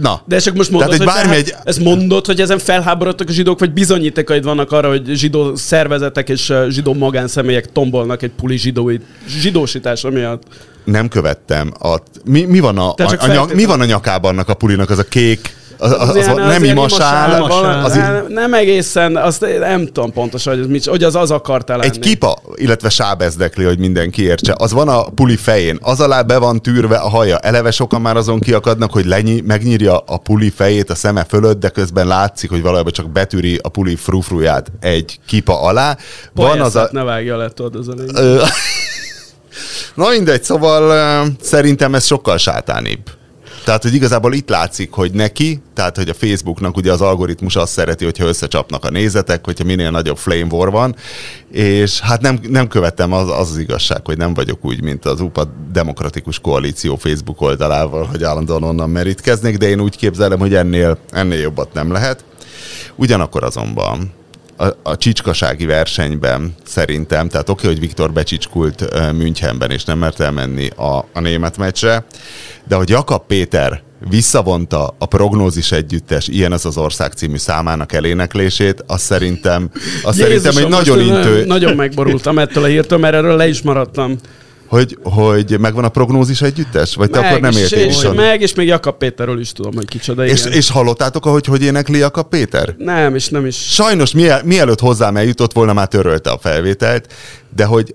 na. De csak most mondod, Tehát, hogy bármi egy... ezt mondod, hogy ezen felháborodtak a zsidók, vagy bizonyítékaid vannak arra, hogy zsidó szervezetek és zsidó magánszemélyek tombolnak egy puli zsidói, zsidósítása miatt? Nem követtem. A, mi, mi, van a, a, a, nyak, mi van a nyakában annak a pulinak, az a kék az, az, az, az nem imasál. Az nem, nem egészen, azt nem tudom pontosan, hogy, az, hogy az az akart lenni. Egy kipa, illetve sábezdekli, hogy mindenki értse, az van a puli fején, az alá be van tűrve a haja. Eleve sokan már azon kiakadnak, hogy lenyi, megnyírja a puli fejét a szeme fölött, de közben látszik, hogy valójában csak betűri a puli frufruját egy kipa alá. Van az a... ne vágja le, tudod, az a [LAUGHS] Na mindegy, szóval szerintem ez sokkal sátánibb. Tehát, hogy igazából itt látszik, hogy neki, tehát, hogy a Facebooknak ugye az algoritmus azt szereti, hogyha összecsapnak a nézetek, hogyha minél nagyobb flame war van, és hát nem, nem követtem az, az az igazság, hogy nem vagyok úgy, mint az UPA Demokratikus Koalíció Facebook oldalával, hogy állandóan onnan merítkeznék, de én úgy képzelem, hogy ennél, ennél jobbat nem lehet. Ugyanakkor azonban a, a csicskasági versenyben szerintem, tehát oké, okay, hogy Viktor becsicskult Münchenben, és nem mert elmenni a, a német meccsre, de hogy Jakab Péter visszavonta a prognózis együttes Ilyen az az ország című számának eléneklését, azt szerintem, azt szerintem egy nagyon intő... Nagyon megborultam ettől a hírtől, mert erről le is maradtam hogy, hogy megvan a prognózis együttes? Vagy te meg, akkor nem értél és, Meg, és még Jakab Péterről is tudom, hogy kicsoda. És, és hallottátok, ahogy hogy énekli Jakab Péter? Nem, és nem is. Sajnos mielőtt hozzám eljutott volna, már törölte a felvételt, de hogy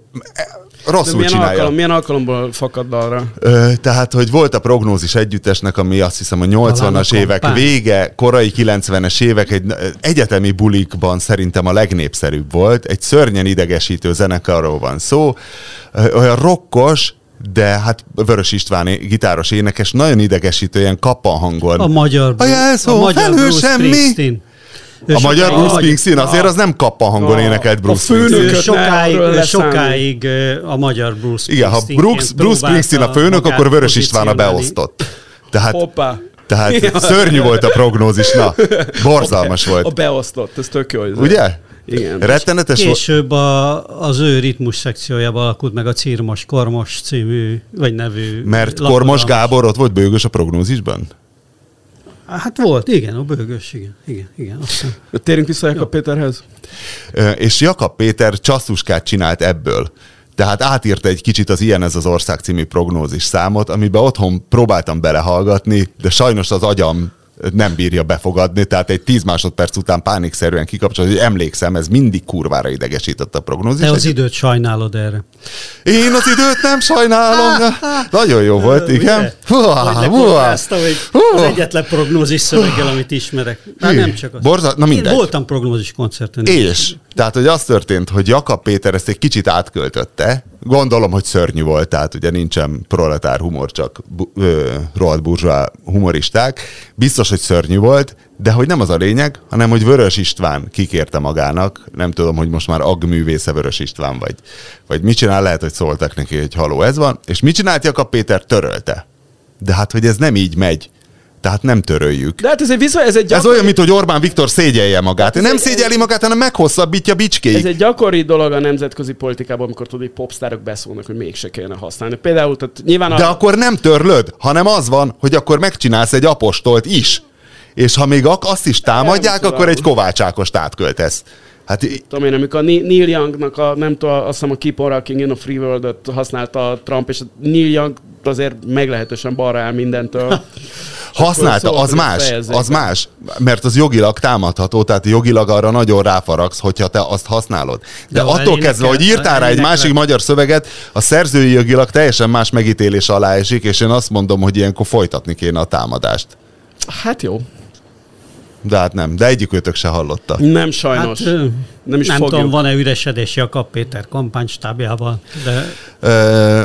rosszul milyen csinálja. Alkalom, milyen alkalomból fakad arra? Ö, tehát, hogy volt a prognózis együttesnek, ami azt hiszem a 80-as évek kompán. vége, korai 90-es évek, egy egyetemi bulikban szerintem a legnépszerűbb volt. Egy szörnyen idegesítő zenekarról van szó. Olyan rokkos, de hát Vörös István gitáros énekes, nagyon idegesítő, ilyen kappan hangon. A magyar, a, jelszó, a magyar Bruce semmi. Springsteen. A magyar Bruce Springsteen azért az nem kappa hangon énekelt Bruce a Springsteen. Sokáig, sokáig a magyar Bruce Springsteen. Igen, ha Bruce, Bruce Springsteen a főnök, akkor Vörös István a beosztott. Tehát, Hoppá. Tehát szörnyű volt a prognózis, na, borzalmas volt. A beosztott, ez tök jó. Ugye? Igen. Rettenetes Később a, az ő ritmus szekciójában alakult meg a Círmos Kormos című, vagy nevű Mert Kormos Gábor ott volt bőgös a prognózisban? Hát volt, igen, a bőgös, igen, igen, igen. Aztán... Térünk vissza Jakab Péterhez. És Jakab Péter csasztuskát csinált ebből. Tehát átírta egy kicsit az Ilyen ez az ország című prognózis számot, amiben otthon próbáltam belehallgatni, de sajnos az agyam nem bírja befogadni, tehát egy 10 másodperc után pánikszerűen kikapcsolod, hogy emlékszem, ez mindig kurvára idegesített a prognózis. Te az időt sajnálod erre. Én az időt nem sajnálom. [LAUGHS] Nagyon jó volt, igen. Az egyetlen prognózis szöveggel, amit ismerek. Na, nem csak az. Borza, na mindegy. Én voltam prognózis koncerten. És? Tehát, hogy az történt, hogy Jakab Péter ezt egy kicsit átköltötte, gondolom, hogy szörnyű volt, tehát ugye nincsen proletár humor, csak ö, rohadt burzsá humoristák. Biztos, hogy szörnyű volt, de hogy nem az a lényeg, hanem hogy Vörös István kikérte magának, nem tudom, hogy most már agművésze Vörös István vagy, vagy mit csinál, lehet, hogy szóltak neki, hogy haló, ez van, és mit csinált Jakab Péter? Törölte. De hát, hogy ez nem így megy, tehát nem töröljük. De hát ez egy viszony, ez egy gyakori... Ez olyan, mint hogy Orbán Viktor szégyelje magát. Hát nem egy... szégyeli magát, hanem meghosszabbítja bicskéig. Ez egy gyakori dolog a nemzetközi politikában, amikor tudod, hogy popstárok beszólnak, hogy mégse kellene használni. Például, tehát nyilván a... De akkor nem törlöd, hanem az van, hogy akkor megcsinálsz egy apostolt is. És ha még azt is támadják, nem, akkor egy Kovács Ákost átköltesz. Hát, tudom én, amikor a Neil Youngnak a, nem tudom, azt hiszem a Keep on Rocking in a Free world használta a Trump, és a Neil Young azért meglehetősen balra áll mindentől. [LAUGHS] Használta, az más, az más, mert az jogilag támadható, tehát jogilag arra nagyon ráfaragsz, hogyha te azt használod. De, De attól kezdve, hogy írtál rá egy másik magyar szöveget, a szerzői jogilag teljesen más megítélés alá esik, és én azt mondom, hogy ilyenkor folytatni kéne a támadást. Hát jó. De hát nem, de egyikőtök se hallotta. Nem sajnos. Hát, nem is nem fogjuk. tudom, van-e üresedés Jakab Péter kampánystábjában, de... Ö,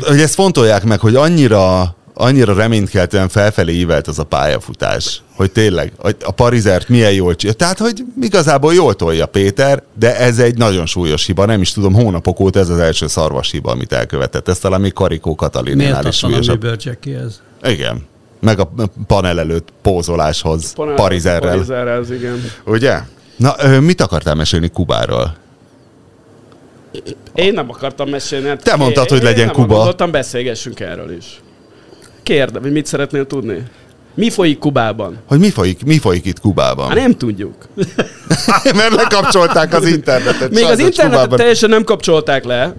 hogy ezt fontolják meg, hogy annyira annyira reménykeltően felfelé ívelt az a pályafutás, hogy tényleg a Parizert milyen jól csinálja. Tehát, hogy igazából jól tolja Péter, de ez egy nagyon súlyos hiba. Nem is tudom, hónapok óta ez az első szarvas hiba, amit elkövetett. Ez talán még Karikó Katalinénál is súlyosabb. ez? Igen. Meg a panel előtt pózoláshoz, panel, Parizerrel. Parizerrel, igen. Ugye? Na, mit akartál mesélni Kubáról? Én nem akartam mesélni. Hát Te mondtad, hogy legyen Kuba. Mondottam, beszélgessünk erről is. Kérde, hogy mit szeretnél tudni? Mi folyik Kubában? Hogy mi folyik, mi folyik itt Kubában? Hát nem tudjuk. [LAUGHS] Mert lekapcsolták az internetet. Még az internetet Kubában. teljesen nem kapcsolták le,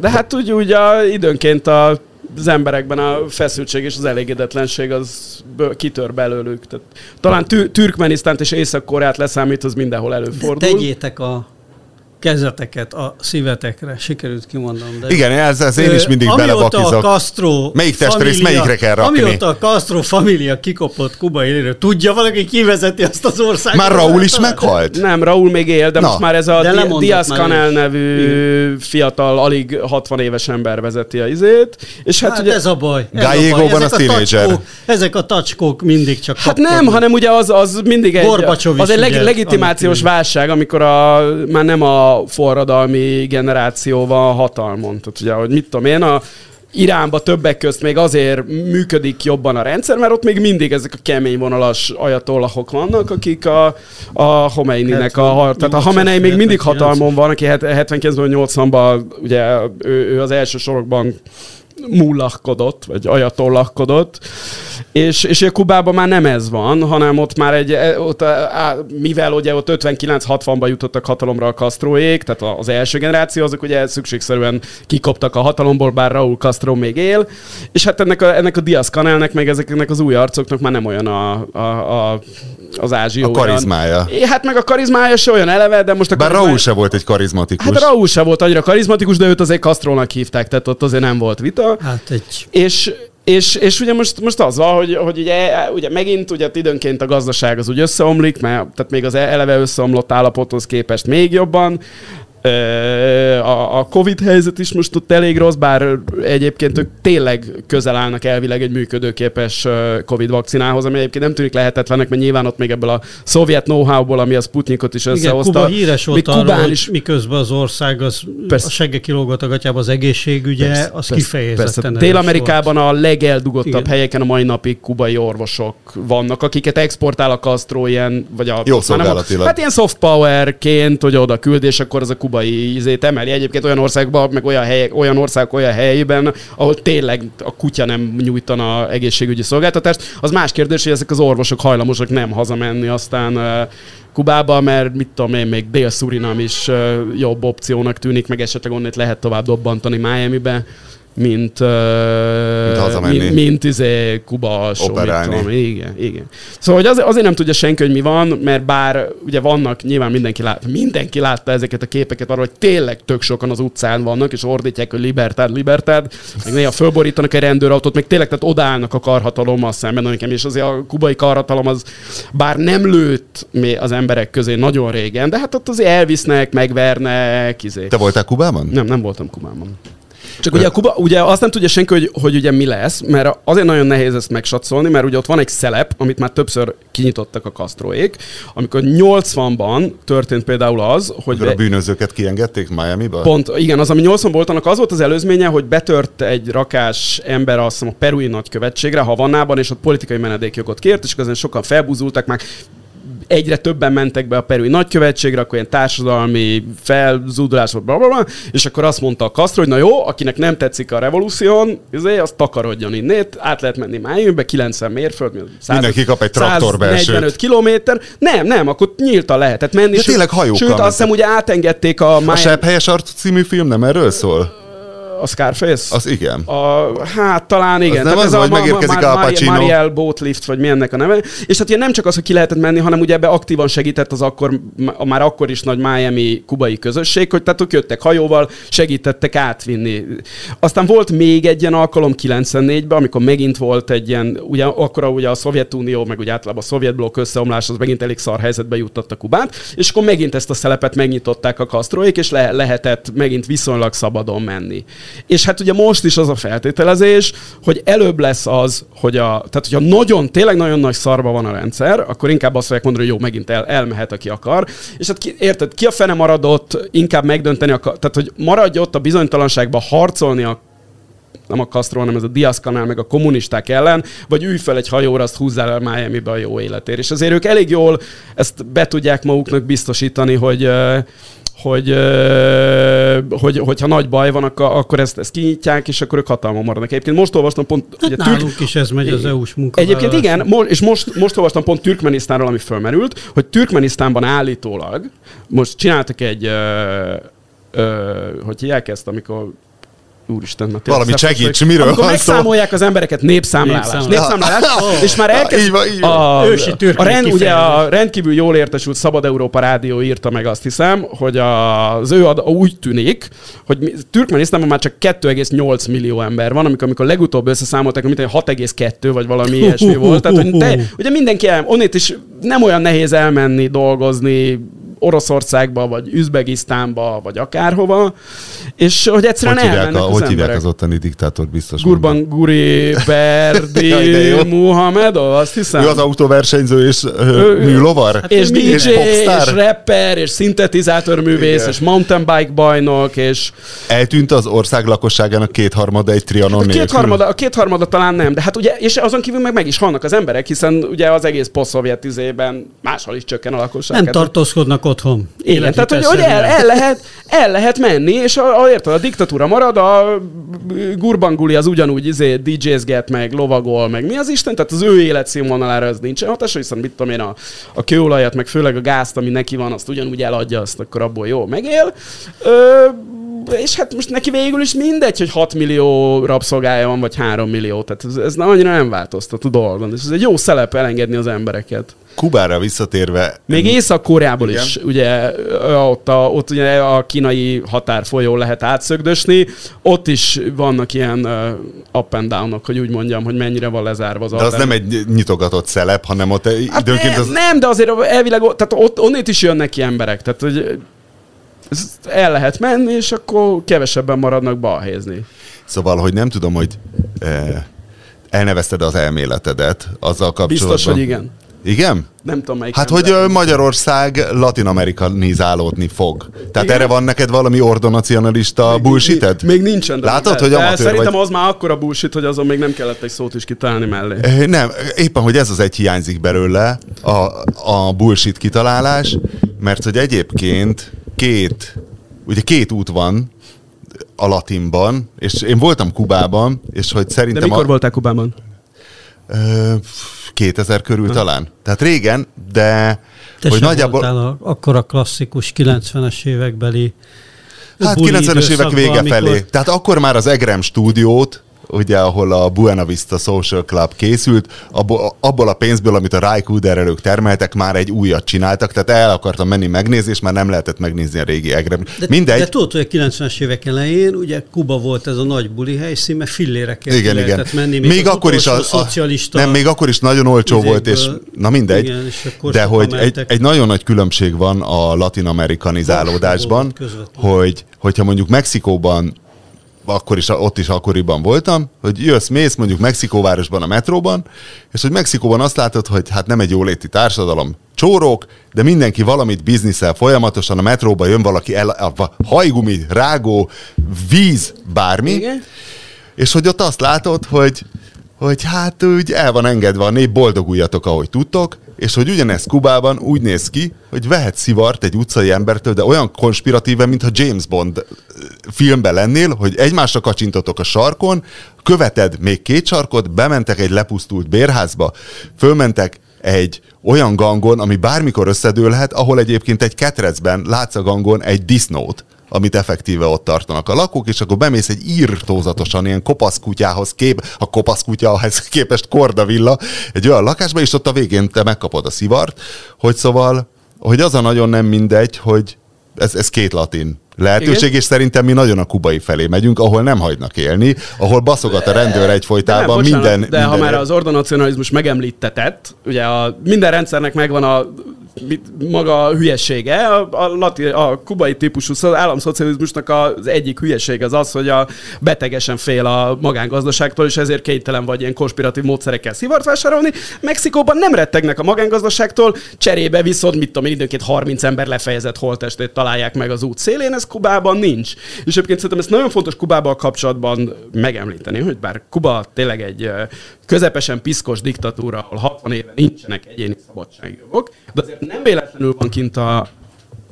de hát úgy, úgy a, időnként a az emberekben a feszültség és az elégedetlenség az kitör belőlük. Tehát, talán Türkmenisztánt és Észak-Koreát leszámít, az mindenhol előfordul. De tegyétek a kezeteket a szívetekre, sikerült kimondom. De Igen, ez, ez én is mindig belebakizok. a Castro Melyik testrész melyikre kell rakni? Amióta a Castro família kikopott Kuba élére, tudja valaki kivezeti azt az országot? Már Raúl is meghalt? Nem, Raúl még él, de Na. most már ez a Diaz Canel nevű Igen. fiatal, alig 60 éves ember vezeti a izét. És hát, hát ugye... ez a baj. Gallegóban a tínédzser. Ezek a tacskók mindig csak Hát nem, hanem ugye az, az mindig egy, az egy leg, legitimációs válság, amikor a, már nem a forradalmi generáció van hatalmon. Tehát ugye, hogy mit tudom én, a Iránba többek közt még azért működik jobban a rendszer, mert ott még mindig ezek a kemény vonalas ajatollahok vannak, akik a, a Homeininek a... Tehát a Hamenei még mindig hatalmon van, aki 79-80-ban ugye ő, ő az első sorokban mullakkodott, vagy ajatollakkodott, és, és a Kubában már nem ez van, hanem ott már egy, e, ott, á, mivel ugye ott 59-60-ban jutottak hatalomra a Castroék, tehát az első generáció, azok ugye szükségszerűen kikoptak a hatalomból, bár Raúl Castro még él, és hát ennek a, ennek a Diaz kanálnek, meg ezeknek az új arcoknak már nem olyan a, a, a az ázsió. A karizmája. Olyan. Hát meg a karizmája se olyan eleve, de most a Bár karizmája... Raúl se volt egy karizmatikus. Hát Raúl se volt annyira karizmatikus, de őt azért Castrónak hívták, tehát ott azért nem volt vita. Hát egy... És, és, és ugye most, most az van, hogy, hogy ugye, ugye megint ugye időnként a gazdaság az úgy összeomlik, mert tehát még az eleve összeomlott állapothoz képest még jobban, a, a Covid helyzet is most ott elég rossz, bár egyébként ők tényleg közel állnak elvileg egy működőképes Covid vakcinához, ami egyébként nem tűnik lehetetlenek, mert nyilván ott még ebből a szovjet know-how-ból, ami a Sputnikot is összehozta. Igen, Kuba híres volt arra, Kubán is... miközben az ország az persze. a segge kilógott a gatyába az egészségügye, persze, az persze, kifejezetten Dél-Amerikában a legeldugottabb Igen. helyeken a mai napig kubai orvosok vannak, akiket exportál a Castro ilyen, vagy a... Jó szolgálatilag. Hát ilyen soft powerként, hogy oda küld, és akkor az a kubai izét emeli. Egyébként olyan országban, meg olyan, helyek, olyan országok olyan helyében, ahol tényleg a kutya nem nyújtana egészségügyi szolgáltatást. Az más kérdés, hogy ezek az orvosok hajlamosak nem hazamenni aztán Kubába, mert mit tudom én, még Dél-Surinam is jobb opciónak tűnik, meg esetleg onnét lehet tovább dobbantani Miami-be mint, mint, mint, mint izé, Kuba Tudom, igen, igen. Szóval hogy az, azért nem tudja senki, hogy mi van, mert bár ugye vannak, nyilván mindenki, lát, mindenki látta ezeket a képeket arra, hogy tényleg tök sokan az utcán vannak, és ordítják, hogy libertad, libertad, meg néha fölborítanak egy rendőrautót, meg tényleg tehát odállnak a karhatalommal szemben, nekem, és azért a kubai karhatalom az bár nem lőtt az emberek közé nagyon régen, de hát ott azért elvisznek, megvernek. Izé. Te voltál Kubában? Nem, nem voltam Kubában. Csak ugye, a Kuba, ugye azt nem tudja senki, hogy, hogy ugye mi lesz, mert azért nagyon nehéz ezt megsatszolni, mert ugye ott van egy szelep, amit már többször kinyitottak a kasztróék, amikor 80-ban történt például az, hogy... Be... a bűnözőket kiengedték Miami-ba? Pont, igen, az, ami 80 volt, annak az volt az előzménye, hogy betört egy rakás ember azt hiszem a perui nagykövetségre, Havannában, és ott politikai menedékjogot kért, és közben sokan felbúzultak, már egyre többen mentek be a perui nagykövetségre, akkor ilyen társadalmi felzúdulás volt, bla, bla, bla, és akkor azt mondta a Castro, hogy na jó, akinek nem tetszik a revolúción, azért azt takarodjon innét, át lehet menni Májönbe, 90 mérföld, 100, Mindenki kap egy traktorbelsőt. 45 kilométer. Nem, nem, akkor nyíltan lehetett menni. De tényleg hajókkal Sőt, azt hiszem ugye átengedték a... A Sebb helyes arc című film nem erről szól? A Scarface? Az igen. A, hát talán igen. Az nem az, ez hogy a, megérkezik a Pacino. Mariel Boatlift, vagy mi ennek a neve. És hát ilyen nem csak az, hogy ki lehetett menni, hanem ugye ebbe aktívan segített az akkor, a már akkor is nagy Miami kubai közösség, hogy tehát ők jöttek hajóval, segítettek átvinni. Aztán volt még egy ilyen alkalom 94-ben, amikor megint volt egy ilyen, ugye akkor ugye a Szovjetunió, meg ugye általában a szovjetblokk összeomlás, az megint elég szar helyzetbe juttatta Kubát, és akkor megint ezt a szelepet megnyitották a kasztróik, és le- lehetett megint viszonylag szabadon menni. És hát ugye most is az a feltételezés, hogy előbb lesz az, hogy a, tehát hogyha nagyon, tényleg nagyon nagy szarba van a rendszer, akkor inkább azt fogják mondani, hogy jó, megint el, elmehet, aki akar. És hát ki, érted, ki a fene maradott inkább megdönteni, akar, tehát hogy maradj ott a bizonytalanságba harcolni a nem a Castro, hanem ez a Diaz kanál, meg a kommunisták ellen, vagy ülj fel egy hajóra, azt húzzál el Miami-be a jó életért. És azért ők elég jól ezt be tudják maguknak biztosítani, hogy hogy, hogy, hogyha nagy baj van, akkor, ezt, ezt kinyitják, és akkor ők hatalma maradnak. Egyébként most olvastam pont... Hát ugye, nálunk türk... is ez megy az EU-s munka. Egyébként igen, és most, most olvastam pont Türkmenisztánról, ami fölmerült, hogy Türkmenisztánban állítólag, most csináltak egy, ö, ö, hogy hívják ezt, amikor Úristen, mert Valami segíts, miről Amikor van megszámolják az embereket, népszámlálás. Népszámlálás, népszámlálás oh. és már elkezd... Így van, így van. A, Ősi a, rend, ugye a rendkívül jól értesült Szabad Európa Rádió írta meg azt hiszem, hogy az ő ad, úgy tűnik, hogy Türkmenisztánban már csak 2,8 millió ember van, amikor, amikor legutóbb összeszámolták, mint 6,2 vagy valami ilyesmi volt. Tehát, hogy te, ugye mindenki el, onnét is nem olyan nehéz elmenni, dolgozni, Oroszországba, vagy Üzbegisztánba, vagy akárhova, és hogy egyszerűen hogy hívják, a, az Hogy hívják az ottani diktátor biztos? Gurban Guri [LAUGHS] Berdi Muhamedov, azt hiszem. Ő az autóversenyző és műlovar? Hát és DJ, és, és rapper, és szintetizátorművész, és mountain bike bajnok, és... Eltűnt az ország lakosságának kétharmada egy trianon a kétharmada, a kétharmada talán nem, de hát ugye, és azon kívül meg meg is halnak az emberek, hiszen ugye az egész poszt-szovjet izében máshol is csökken a lakosság. Nem hát, tartózkodnak otthon. Igen, tehát hogy, hogy el, el, lehet, el lehet menni, és a, a, érted, a diktatúra marad, a Gurbanguli az ugyanúgy izé, DJ-zget, meg lovagol, meg mi az Isten, tehát az ő életszínvonalára ez nincsen hatása, viszont mit tudom én, a, a kőolajat, meg főleg a gázt, ami neki van, azt ugyanúgy eladja, azt akkor abból jó megél. Ö, és hát most neki végül is mindegy, hogy 6 millió rabszolgája van, vagy 3 millió, tehát ez, ez annyira nem változtat a dolgon. És ez egy jó szelep elengedni az embereket. Kubára visszatérve... Még Észak-Koreából is, ugye ott, a, ott ugye a kínai határfolyó lehet átszögdösni, ott is vannak ilyen uh, up and down hogy úgy mondjam, hogy mennyire van lezárva az De az nem egy nyitogatott szelep, hanem ott hát időnként az... Nem, de azért elvileg, tehát ott onnét is jönnek ki emberek, tehát hogy el lehet menni, és akkor kevesebben maradnak balhézni. Szóval, hogy nem tudom, hogy eh, elnevezted az elméletedet azzal kapcsolatban. Biztos, hogy igen. Igen? Nem tudom, melyik Hát, hogy Magyarország latin-amerikanizálódni fog. Tehát Igen? erre van neked valami ordonacionalista még, bullshited? Még, még nincsen. Látod, de, hogy amatőr Szerintem vagy... az már akkora bullshit, hogy azon még nem kellett egy szót is kitalálni mellé. Nem, éppen, hogy ez az egy hiányzik belőle, a, a bullshit kitalálás, mert hogy egyébként két, ugye két út van a latinban, és én voltam Kubában, és hogy szerintem... De mikor a... voltál Kubában? 2000 körül ha. talán. Tehát régen, de Te hogy nagyjából... a, akkor a klasszikus 90-es évekbeli Hát 90-es évek vége amikor... felé. Tehát akkor már az Egrem stúdiót ugye, ahol a Buena Vista Social Club készült, abból, abból a pénzből, amit a Raikuderelők termeltek, már egy újat csináltak, tehát el akartam menni megnézni, és már nem lehetett megnézni a régi Egrem. De, Mindegy. De tudod, hogy a 90-es évek elején, ugye Kuba volt ez a nagy buli helyszín, mert fillérekkel igen, igen. menni. Még, még akkor is a, a, szocialista nem, még akkor is nagyon olcsó volt, és na mindegy. Igen, és de hogy egy, egy, nagyon nagy különbség van a latin-amerikanizálódásban, hogy hogyha mondjuk Mexikóban akkor is, ott is akkoriban voltam, hogy jössz, mész mondjuk Mexikóvárosban a metróban, és hogy Mexikóban azt látod, hogy hát nem egy jóléti társadalom, csórók, de mindenki valamit bizniszel folyamatosan, a metróba jön valaki, el, a hajgumi, rágó, víz, bármi, Igen. és hogy ott azt látod, hogy hogy hát úgy el van engedve a nép, boldoguljatok, ahogy tudtok, és hogy ugyanez Kubában úgy néz ki, hogy vehet szivart egy utcai embertől, de olyan konspiratíven, mintha James Bond filmben lennél, hogy egymásra kacsintotok a sarkon, követed még két sarkot, bementek egy lepusztult bérházba, fölmentek egy olyan gangon, ami bármikor összedőlhet, ahol egyébként egy ketrecben látsz a gangon egy disznót, amit effektíve ott tartanak a lakók, és akkor bemész egy írtózatosan ilyen kopaszkutyához kép, a kopaszkutyához képest kordavilla egy olyan lakásba, és ott a végén te megkapod a szivart, hogy szóval, hogy az a nagyon nem mindegy, hogy ez, ez két latin lehetőség, Igen? és szerintem mi nagyon a kubai felé megyünk, ahol nem hagynak élni, ahol baszogat a rendőr egyfolytában de nem, bocsánat, minden... De minden... ha már az ordonacionalizmus megemlítetett, ugye a, minden rendszernek megvan a maga a hülyessége. A, a, lati, a kubai típusú államszocializmusnak az egyik hülyeség az az, hogy a betegesen fél a magángazdaságtól, és ezért kénytelen vagy ilyen konspiratív módszerekkel szivart vásárolni. Mexikóban nem rettegnek a magángazdaságtól, cserébe viszont, mit tudom én, időnként 30 ember lefejezett holtestét találják meg az út szélén, ez Kubában nincs. És egyébként szerintem ezt nagyon fontos Kubával kapcsolatban megemlíteni, hogy bár Kuba tényleg egy közepesen piszkos diktatúra, ahol 60 éve nincsenek egyéni szabadságjogok, de azért nem véletlenül van kint a,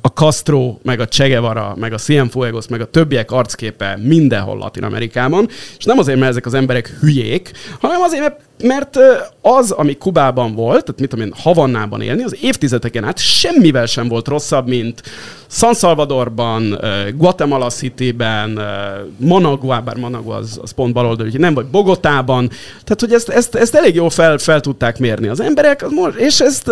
a Castro, meg a Che Guevara, meg a Cienfuegos, meg a többiek arcképe mindenhol Latin Amerikában, és nem azért, mert ezek az emberek hülyék, hanem azért, mert az, ami Kubában volt, tehát mit tudom én, Havannában élni, az évtizedeken át semmivel sem volt rosszabb, mint San Salvadorban, Guatemala City-ben, Managua, bár Managua az, az pont baloldal, hogy nem, vagy Bogotában, tehát hogy ezt, ezt, ezt elég jól fel, fel tudták mérni. Az emberek, és ezt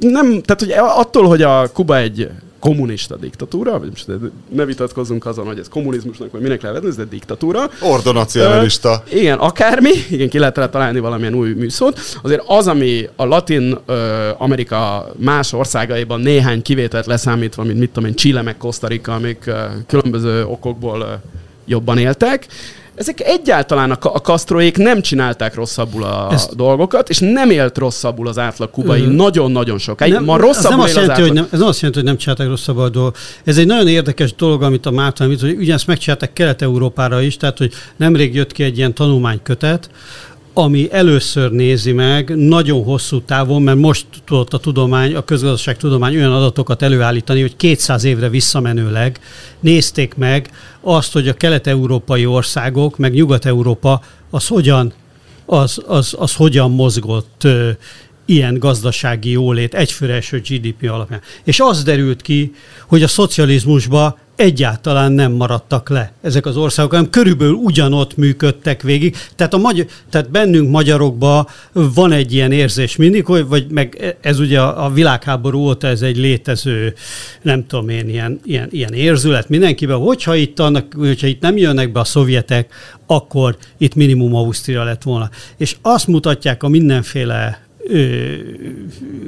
nem, tehát hogy attól, hogy a Kuba egy kommunista diktatúra, vagy most ne vitatkozzunk azon, hogy ez kommunizmusnak, vagy minek lehet ez egy diktatúra. Ordonacionalista. Igen, akármi, igen, ki lehet találni valamilyen új műszót. Azért az, ami a Latin uh, Amerika más országaiban néhány kivételt leszámítva, mint mit tudom én, Chile meg Costa Rica, amik uh, különböző okokból uh, jobban éltek, ezek egyáltalán a, a kasztroék nem csinálták rosszabbul a Ezt... dolgokat, és nem élt rosszabbul az átlag kubai mm. nagyon-nagyon sokáig. Nem, Ma rosszabbul nem azt jelenti, az átlag... hogy nem, Ez nem azt jelenti, hogy nem csinálták rosszabbul a dolgokat. Ez egy nagyon érdekes dolog, amit a Márton amit, hogy ugyanezt megcsinálták Kelet-Európára is, tehát hogy nemrég jött ki egy ilyen tanulmánykötet, ami először nézi meg nagyon hosszú távon, mert most tudott a tudomány, a tudomány olyan adatokat előállítani, hogy 200 évre visszamenőleg nézték meg azt, hogy a kelet-európai országok, meg Nyugat-Európa az hogyan, az, az, az hogyan mozgott ilyen gazdasági jólét, egyfőre eső GDP alapján. És az derült ki, hogy a szocializmusba egyáltalán nem maradtak le ezek az országok, hanem körülbelül ugyanott működtek végig. Tehát, a magyar, tehát bennünk magyarokban van egy ilyen érzés mindig, hogy, vagy meg ez ugye a, a világháború óta ez egy létező, nem tudom én, ilyen, ilyen, ilyen érzület mindenkiben, hogyha itt, annak, hogyha itt nem jönnek be a szovjetek, akkor itt minimum Ausztria lett volna. És azt mutatják a mindenféle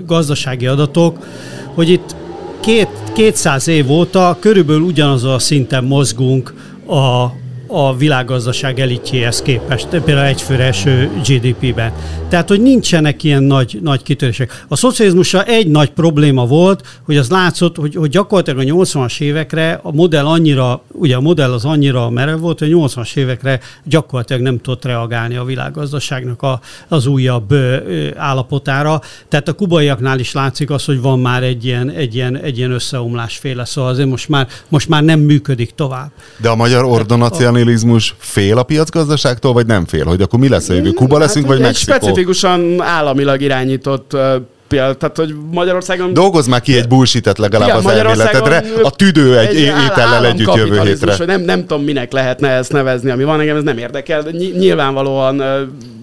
gazdasági adatok, hogy itt két, 200 év óta körülbelül ugyanaz a szinten mozgunk a, a világgazdaság elitjéhez képest, például egyfőre eső GDP-ben. Tehát, hogy nincsenek ilyen nagy, nagy kitörések. A szocializmusra egy nagy probléma volt, hogy az látszott, hogy, hogy gyakorlatilag a 80-as évekre a modell annyira, ugye a modell az annyira merev volt, hogy a 80-as évekre gyakorlatilag nem tudott reagálni a világgazdaságnak a, az újabb ö, állapotára. Tehát a kubaiaknál is látszik az, hogy van már egy ilyen, egy ilyen, egy ilyen összeomlás féle, szóval azért most már, most már nem működik tovább. De a magyar ordonacionalizmus fél a piacgazdaságtól, vagy nem fél? Hogy akkor mi lesz a jövő? Kuba leszünk, hát, vagy Mexikó? Specifikusan államilag irányított tehát hogy Magyarországon... Dolgozz már ki egy bullshit legalább ja, az elméletedre, a tüdő egy, egy étellel együtt jövő hétre. Nem, nem tudom, minek lehetne ezt nevezni, ami van, engem ez nem érdekel, de nyilvánvalóan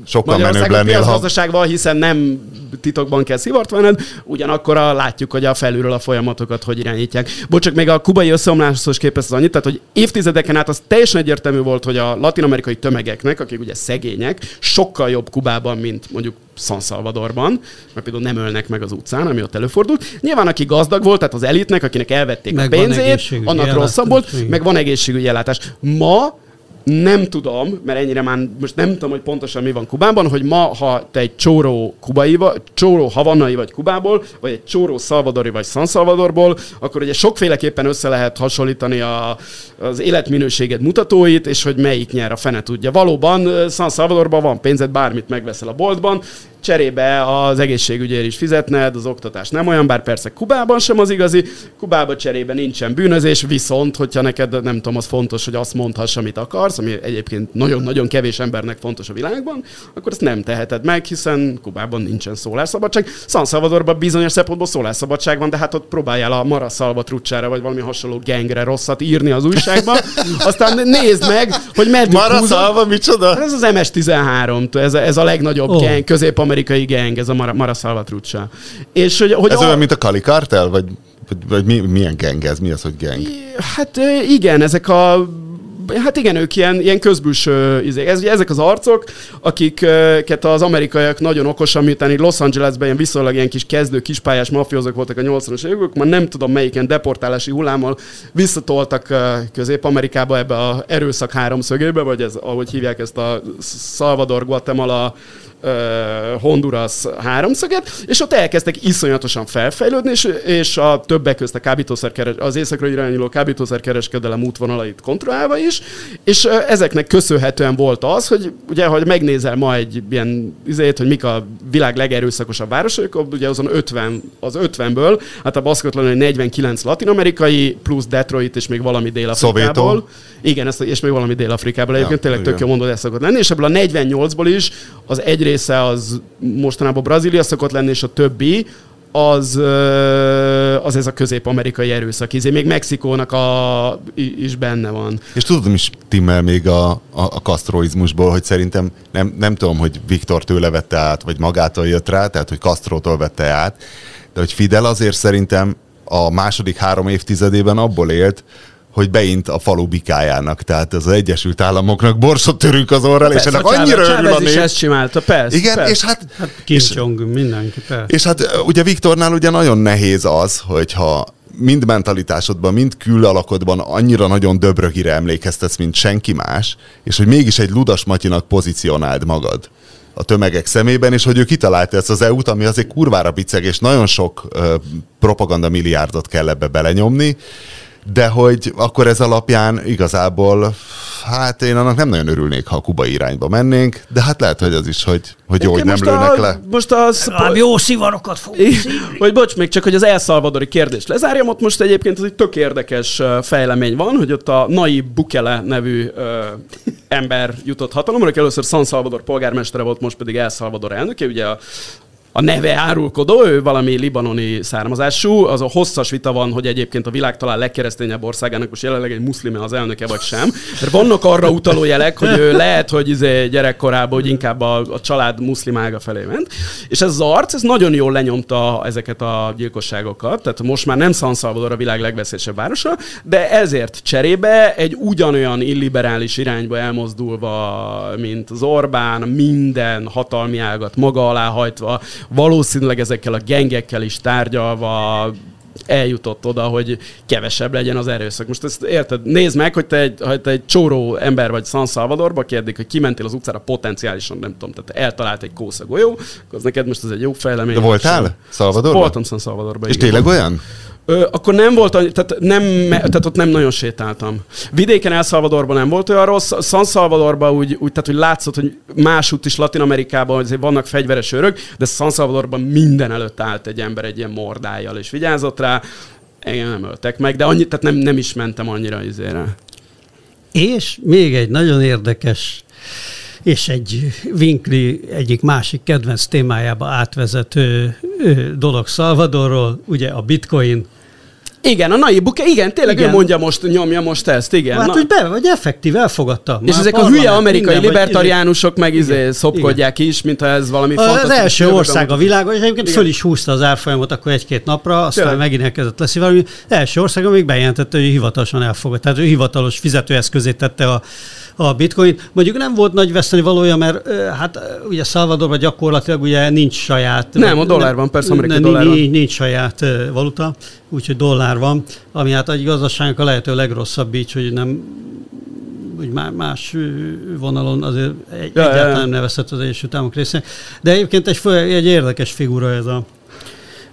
sokkal menőbb lennél. Ha... hiszen nem titokban kell szivart venned, ugyanakkor a, látjuk, hogy a felülről a folyamatokat hogy irányítják. Bocsak, még a kubai összeomláshoz képest az annyit, tehát hogy évtizedeken át az teljesen egyértelmű volt, hogy a latinamerikai tömegeknek, akik ugye szegények, sokkal jobb Kubában, mint mondjuk San Salvadorban, mert például nem ölnek meg az utcán, ami ott előfordult. Nyilván, aki gazdag volt, tehát az elitnek, akinek elvették meg a pénzét, annak rosszabb volt, meg van egészségügyi ellátás. Ma nem tudom, mert ennyire már most nem tudom, hogy pontosan mi van Kubában, hogy ma, ha te egy csóró kubai, csóró havannai vagy Kubából, vagy egy csóró szalvadori vagy San Salvadorból, akkor ugye sokféleképpen össze lehet hasonlítani a, az életminőséged mutatóit, és hogy melyik nyer a fene tudja. Valóban San Salvadorban van pénzed, bármit megveszel a boltban, cserébe az egészségügyért is fizetned, az oktatás nem olyan, bár persze Kubában sem az igazi, Kubában cserébe nincsen bűnözés, viszont, hogyha neked nem tudom, az fontos, hogy azt mondhass, amit akarsz, ami egyébként nagyon-nagyon kevés embernek fontos a világban, akkor ezt nem teheted meg, hiszen Kubában nincsen szólásszabadság. San Salvadorban bizonyos szempontból szólásszabadság van, de hát ott próbáljál a Mara Salvatrucsára vagy valami hasonló gengre rosszat írni az újságban, aztán nézd meg, hogy meddig Mara Salva, micsoda? Ez az MS-13, ez a, ez a legnagyobb oh. gang, közép amerikai gang, ez a Mara, Mara Salvatruccia. És hogy, hogy ez a... olyan, mint a Kali Cartel, vagy, vagy, vagy mi, milyen gang ez? Mi az, hogy gang? Hát igen, ezek a hát igen, ők ilyen, ilyen közbülső, izé, ez, ezek az arcok, akiket az amerikaiak nagyon okosan, miután itt Los Angelesben ilyen viszonylag ilyen kis kezdő, kispályás mafiózók voltak a 80-as évek, már nem tudom melyiken deportálási hullámmal visszatoltak Közép-Amerikába ebbe a erőszak háromszögébe, vagy ez, ahogy hívják ezt a Salvador, Guatemala, Honduras háromszöget, és ott elkezdtek iszonyatosan felfejlődni, és, és a többek közt a kábítószerkeres, az északra irányuló kábítószerkereskedelem útvonalait kontrollálva is, és ezeknek köszönhetően volt az, hogy ugye, hogy megnézel ma egy ilyen izét, hogy mik a világ legerőszakosabb városok, ugye azon 50, az 50-ből, hát a baszkatlan, hogy 49 latin-amerikai, plusz Detroit, és még valami Dél-Afrikából. Igen, ezt, és még valami Dél-Afrikából. Egyébként ja, tényleg tök jó mondod, ez szokott lenni, és ebből a 48-ból is az egy része az mostanában Brazília szokott lenni, és a többi az, az ez a közép-amerikai erőszak. Izé, még Mexikónak a, is benne van. És tudom is timmel még a, a, a kasztroizmusból, hogy szerintem nem, nem tudom, hogy Viktor tőle vette át, vagy magától jött rá, tehát hogy Castrótól vette át, de hogy Fidel azért szerintem a második három évtizedében abból élt, hogy beint a falu bikájának, tehát az Egyesült Államoknak borsot törünk az orral, és ennek annyira örül a nép. is ezt csinálta, persze. Igen, persze. és hát... hát Kim és, Jong, mindenki, persze. És hát ugye Viktornál ugye nagyon nehéz az, hogyha mind mentalitásodban, mind küllalakodban annyira nagyon döbrögire emlékeztetsz, mint senki más, és hogy mégis egy ludas Matyinak pozícionáld magad a tömegek szemében, és hogy ő kitalálta ezt az EU-t, ami azért kurvára biceg, és nagyon sok ö, propaganda milliárdot kell ebbe belenyomni, de hogy akkor ez alapján igazából, hát én annak nem nagyon örülnék, ha a kubai irányba mennénk, de hát lehet, hogy az is, hogy, hogy jó, hogy nem lőnek a, le. Most az... Legalább jó szivarokat fog Hogy bocs, még csak, hogy az elszalvadori kérdést lezárjam, ott most egyébként az egy tök érdekes fejlemény van, hogy ott a Nai Bukele nevű ö, ember jutott hatalomra, aki először San Salvador polgármestere volt, most pedig El Salvador elnöke, ugye a a neve árulkodó, ő valami libanoni származású, az a hosszas vita van, hogy egyébként a világ talán legkeresztényebb országának most jelenleg egy muszlime az elnöke, vagy sem. Mert vannak arra utaló jelek, hogy ő lehet, hogy izé gyerekkorában, hogy inkább a, a család muszlimága felé ment. És ez az arc, ez nagyon jól lenyomta ezeket a gyilkosságokat. Tehát most már nem San Salvador a világ legveszélyesebb városa, de ezért cserébe egy ugyanolyan illiberális irányba elmozdulva, mint az Orbán, minden hatalmi ágat maga alá hajtva, valószínűleg ezekkel a gengekkel is tárgyalva eljutott oda, hogy kevesebb legyen az erőszak. Most ezt érted? Nézd meg, hogy te egy, ha te egy csóró ember vagy San Salvadorba, kérdik, hogy kimentél az utcára potenciálisan, nem tudom, tehát eltalált egy kósza golyó, akkor az neked most ez egy jó fejlemény. De voltál Salvadorban? Voltam San Salvadorban. És igen. tényleg olyan? Ö, akkor nem volt, tehát, nem, tehát ott nem nagyon sétáltam. Vidéken El Salvadorban nem volt olyan rossz, San Salvadorban úgy, úgy tehát, hogy látszott, hogy másút is Latin Amerikában azért vannak fegyveres őrök, de San Salvadorban minden előtt állt egy ember egy ilyen mordájjal, és vigyázott rá. Engem nem öltek meg, de annyit, tehát nem, nem is mentem annyira izére. És még egy nagyon érdekes és egy Winkli egyik másik kedvenc témájába átvezető dolog Salvadorról, ugye a bitcoin, igen, a naiv buke, igen, tényleg igen. ő mondja most, nyomja most ezt, igen. Hát, Na. hogy be, vagy effektív, elfogadta. És ezek a hülye amerikai libertariánusok meg izé szopkodják is, mintha ez valami. Az első ország a világon, és egyébként igen. föl is húzta az árfolyamot akkor egy-két napra, aztán tényleg. megint elkezdett lesz valami. első ország, amíg bejelentette, hogy hivatalosan elfogadta. Tehát ő hivatalos fizetőeszközét tette a a bitcoin. Mondjuk nem volt nagy veszteni valója, mert hát ugye Salvadorban gyakorlatilag ugye nincs saját... Nem, a dollár van, persze amerikai dollár van. Nincs, saját valuta, úgyhogy dollár van, ami hát egy gazdaságnak a lehető legrosszabb így, hogy nem úgy más vonalon azért egy, ja, egyáltalán ja. nem nevezhet az Egyesült Államok részén. De egyébként egy, egy érdekes figura ez a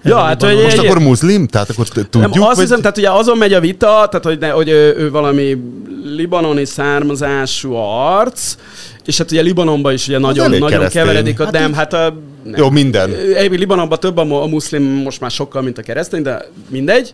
Ja, hát, hogy Most egy, akkor muszlim? Tehát akkor tudjuk? Nem, azt vagy... hiszem, tehát ugye azon megy a vita, tehát hogy, ne, hogy ő, ő valami libanoni származású arc, és hát ugye Libanonban is ugye nagyon, nagyon keveredik a hát dem, hát a, nem. Jó, minden. Libanonban több a, a muszlim most már sokkal, mint a keresztény, de mindegy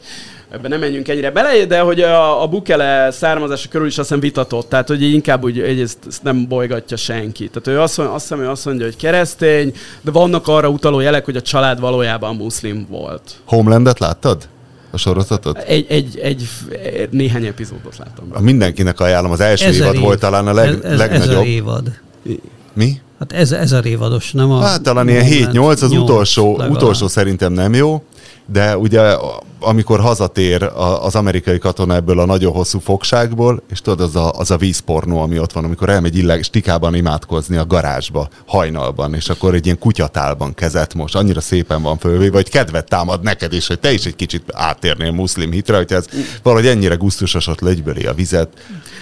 ebben nem menjünk ennyire bele, de hogy a, a Bukele származása körül is azt hiszem vitatott, tehát hogy inkább úgy hogy ezt, ezt nem bolygatja senki. Tehát ő azt, azt hiszem, ő azt mondja, hogy keresztény, de vannak arra utaló jelek, hogy a család valójában muszlim volt. Homelandet láttad? A sorozatot? Egy, egy, egy, néhány epizódot láttam. A mindenkinek ajánlom, az első ezer évad év. volt talán a leg, ez, legnagyobb. Ezer évad. Mi? Hát ez, ezer évados, nem a... Hát talán ilyen 7-8, az 8, utolsó, legalább. utolsó szerintem nem jó de ugye amikor hazatér az amerikai katona ebből a nagyon hosszú fogságból, és tudod, az a, az a vízpornó, ami ott van, amikor elmegy illeg, stikában imádkozni a garázsba, hajnalban, és akkor egy ilyen kutyatálban kezet most, annyira szépen van fölvé, vagy kedvet támad neked is, hogy te is egy kicsit átérnél muszlim hitre, hogy ez valahogy ennyire gusztusos ott legyböli a vizet.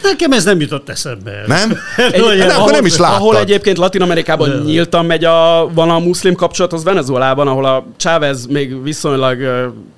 Nekem ez nem jutott eszembe. Nem? [LAUGHS] Egy, nem, ahol, akkor nem is láttad. Ahol egyébként Latin Amerikában nyíltan megy a, van a muszlim kapcsolat, az Venezuelában, ahol a Chávez még viszonylag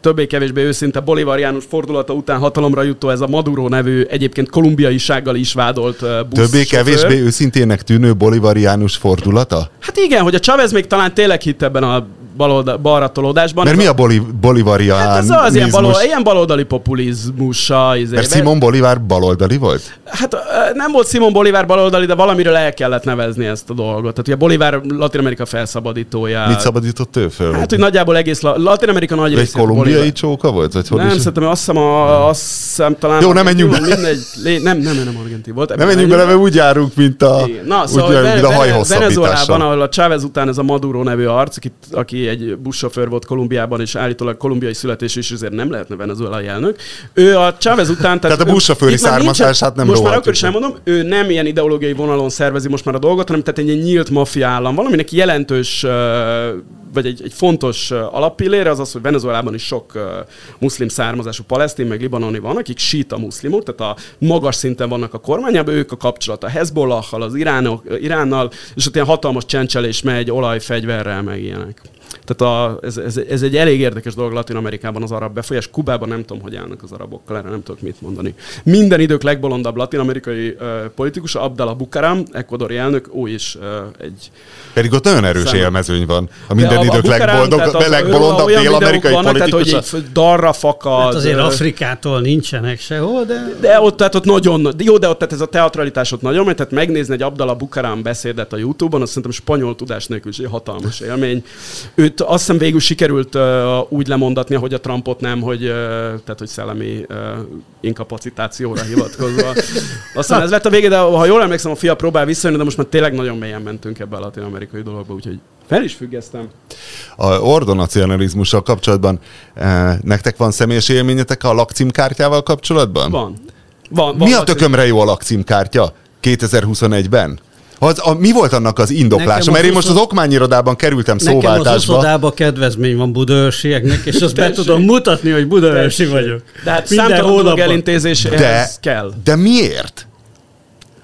többé-kevésbé őszinte bolivariánus fordulata után hatalomra jutó ez a Maduro nevű egyébként kolumbiaisággal is vádolt busz Többé-kevésbé őszintének tűnő bolivariánus fordulata? Hát igen, hogy a Chavez még talán tényleg hitt ebben a balolda, balra tolódásban. Mert mi a boli, bolivarián? Hát ez az ilyen, balol, ilyen baloldali populizmusa. Izé. Mert Simon Bolivár baloldali volt? Hát nem volt Simon Bolivár baloldali, de valamiről el kellett nevezni ezt a dolgot. Tehát ugye Bolivár Latin Amerika felszabadítója. Mit szabadított ő föl? Hát, hogy nagyjából egész La- Latin Amerika nagy rész. Egy kolumbiai csóka volt? Vagy hogy nem, is? szerintem azt hiszem, a, azt hiszem talán... Jó, nem menjünk bele. Mindegy, lé, nem, nem, nem argentin volt. Nem menjünk bele, mert úgy járunk, mint a, Na, szóval, úgy, mint a Venezuelában, ahol a Chávez után ez a Maduro nevű arc, aki, aki egy buszsofőr volt Kolumbiában, és állítólag kolumbiai születés is azért nem lehetne venezuelai elnök. Ő a Chávez után... Tehát, tehát a buszsofőri származását nem Most már akkor is elmondom, ő nem ilyen ideológiai vonalon szervezi most már a dolgot, hanem tehát egy nyílt maffia állam. Valaminek jelentős vagy egy, egy fontos alappillére az az, hogy Venezuelában is sok muszlim származású palesztin, meg libanoni van, akik síta muszlimok, tehát a magas szinten vannak a kormányában, ők a kapcsolat a Hezbollahhal, az Iránok, Iránnal, és ott ilyen hatalmas csencselés megy olajfegyverrel, meg ilyenek. Tehát a, ez, ez, ez, egy elég érdekes dolog Latin Amerikában az arab befolyás. Kubában nem tudom, hogy állnak az arabokkal, erre nem tudok mit mondani. Minden idők legbolondabb latin-amerikai uh, politikus, Abdallah Bucaram, ekvadori elnök, ő is uh, egy... Pedig ott nagyon erős szem. élmezőny van. A minden a, idők a legboldog, az, legbolondabb dél-amerikai politikus. Tehát, hogy darra fakad. Hát azért Afrikától nincsenek sehol, de... De ott, tehát ott nagyon, jó, de ott tehát ez a teatralitás ott nagyon, mert tehát megnézni egy Abdallah Bucaram beszédet a Youtube-on, azt szerintem spanyol tudás nélkül is egy hatalmas élmény. Őt azt hiszem végül sikerült uh, úgy lemondatni, hogy a Trumpot nem, hogy, uh, tehát, hogy szellemi uh, inkapacitációra hivatkozva. [LAUGHS] Aztán ez lett a vége, de ha jól emlékszem, a fia próbál visszajönni, de most már tényleg nagyon mélyen mentünk ebbe a latin-amerikai dologba, úgyhogy fel is függesztem. A ordonacionalizmussal kapcsolatban eh, nektek van személyes élményetek a lakcímkártyával kapcsolatban? Van. van, van Mi a tökömre jó a lakcímkártya 2021-ben? Az, a, mi volt annak az indoklása? Mert én most az okmányirodában kerültem nekem szóváltásba. Nekem az oszodában kedvezmény van budaörsieknek, és azt be tudom mutatni, hogy budaörsi vagyok. De hát számtalan dolog elintézéshez de, kell. De miért?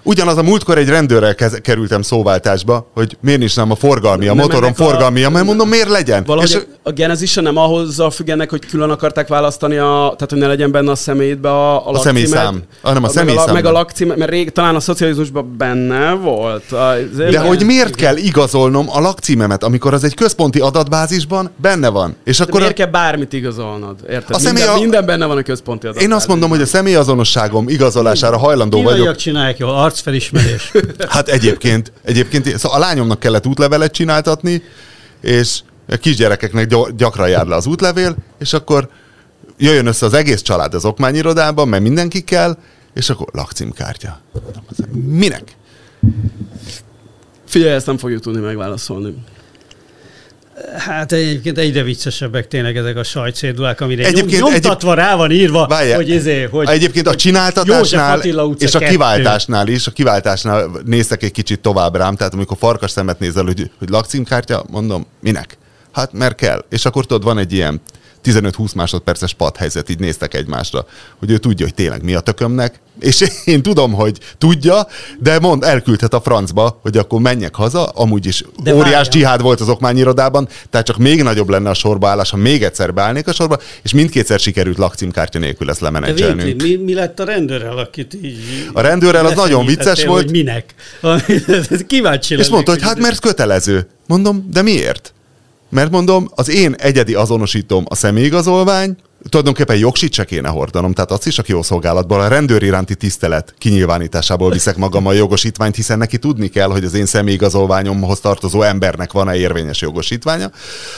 Ugyanaz a múltkor egy rendőrrel kez- kerültem szóváltásba, hogy miért nincs nem a forgalmi, a motorom forgalmi, a... mert mondom, miért legyen? Valahogy és a genezise nem ahhoz függenek, hogy külön akarták választani, a, tehát hogy ne legyen benne a személyedbe a, a, a személyszám, hanem a, a személyszám. Meg a, meg a lakcímet, mert rég talán a szocializmusban benne volt. A, De igen. hogy miért kell igazolnom a lakcímemet, amikor az egy központi adatbázisban benne van? És akkor miért a... kell bármit igazolnod? Érted? A minden, a... minden benne van a központi adatbázisban. Én azt mondom, hogy a személyazonosságom igazolására hajlandó vagyok. csinálják jól, arcfelismerés. [LAUGHS] Hát egyébként, egyébként szóval a lányomnak kellett útlevelet csináltatni, és a kisgyerekeknek gyakran jár le az útlevél, és akkor jöjjön össze az egész család az okmányirodában, mert mindenki kell, és akkor lakcímkártya. Minek? Figyelj, ezt nem fogjuk tudni megválaszolni. Hát egyébként egyre viccesebbek tényleg ezek a sajtszédulák, amire egyébként, nyom, nyomtatva egyéb... rá van írva, Várjál, hogy, izé, hogy Egyébként a csináltatásnál és a kiváltásnál is, a kiváltásnál néztek egy kicsit tovább rám, tehát amikor farkas szemet nézel, hogy, hogy lakcímkártya, mondom, minek? Hát mert kell. És akkor tudod, van egy ilyen 15-20 másodperces padhelyzet, így néztek egymásra, hogy ő tudja, hogy tényleg mi a tökömnek, és én tudom, hogy tudja, de mond, elküldhet a francba, hogy akkor menjek haza, amúgy is de óriás várjál. dzsihád volt az okmányirodában, tehát csak még nagyobb lenne a sorbaállás, ha még egyszer beállnék a sorba, és mindkétszer sikerült lakcímkártya nélkül ezt lemenedzselnünk. Mi, mi lett a rendőrrel, akit így... A rendőrrel az nagyon vicces volt. Hogy minek? [LAUGHS] Kíváncsi És mondta, hogy hát mert kötelező. Mondom, de miért? Mert mondom, az én egyedi azonosítom a személyigazolvány, tulajdonképpen jogsit se kéne hordanom, tehát azt is a jó szolgálatból, a rendőr iránti tisztelet kinyilvánításából viszek magam a jogosítványt, hiszen neki tudni kell, hogy az én személyigazolványomhoz tartozó embernek van-e érvényes jogosítványa.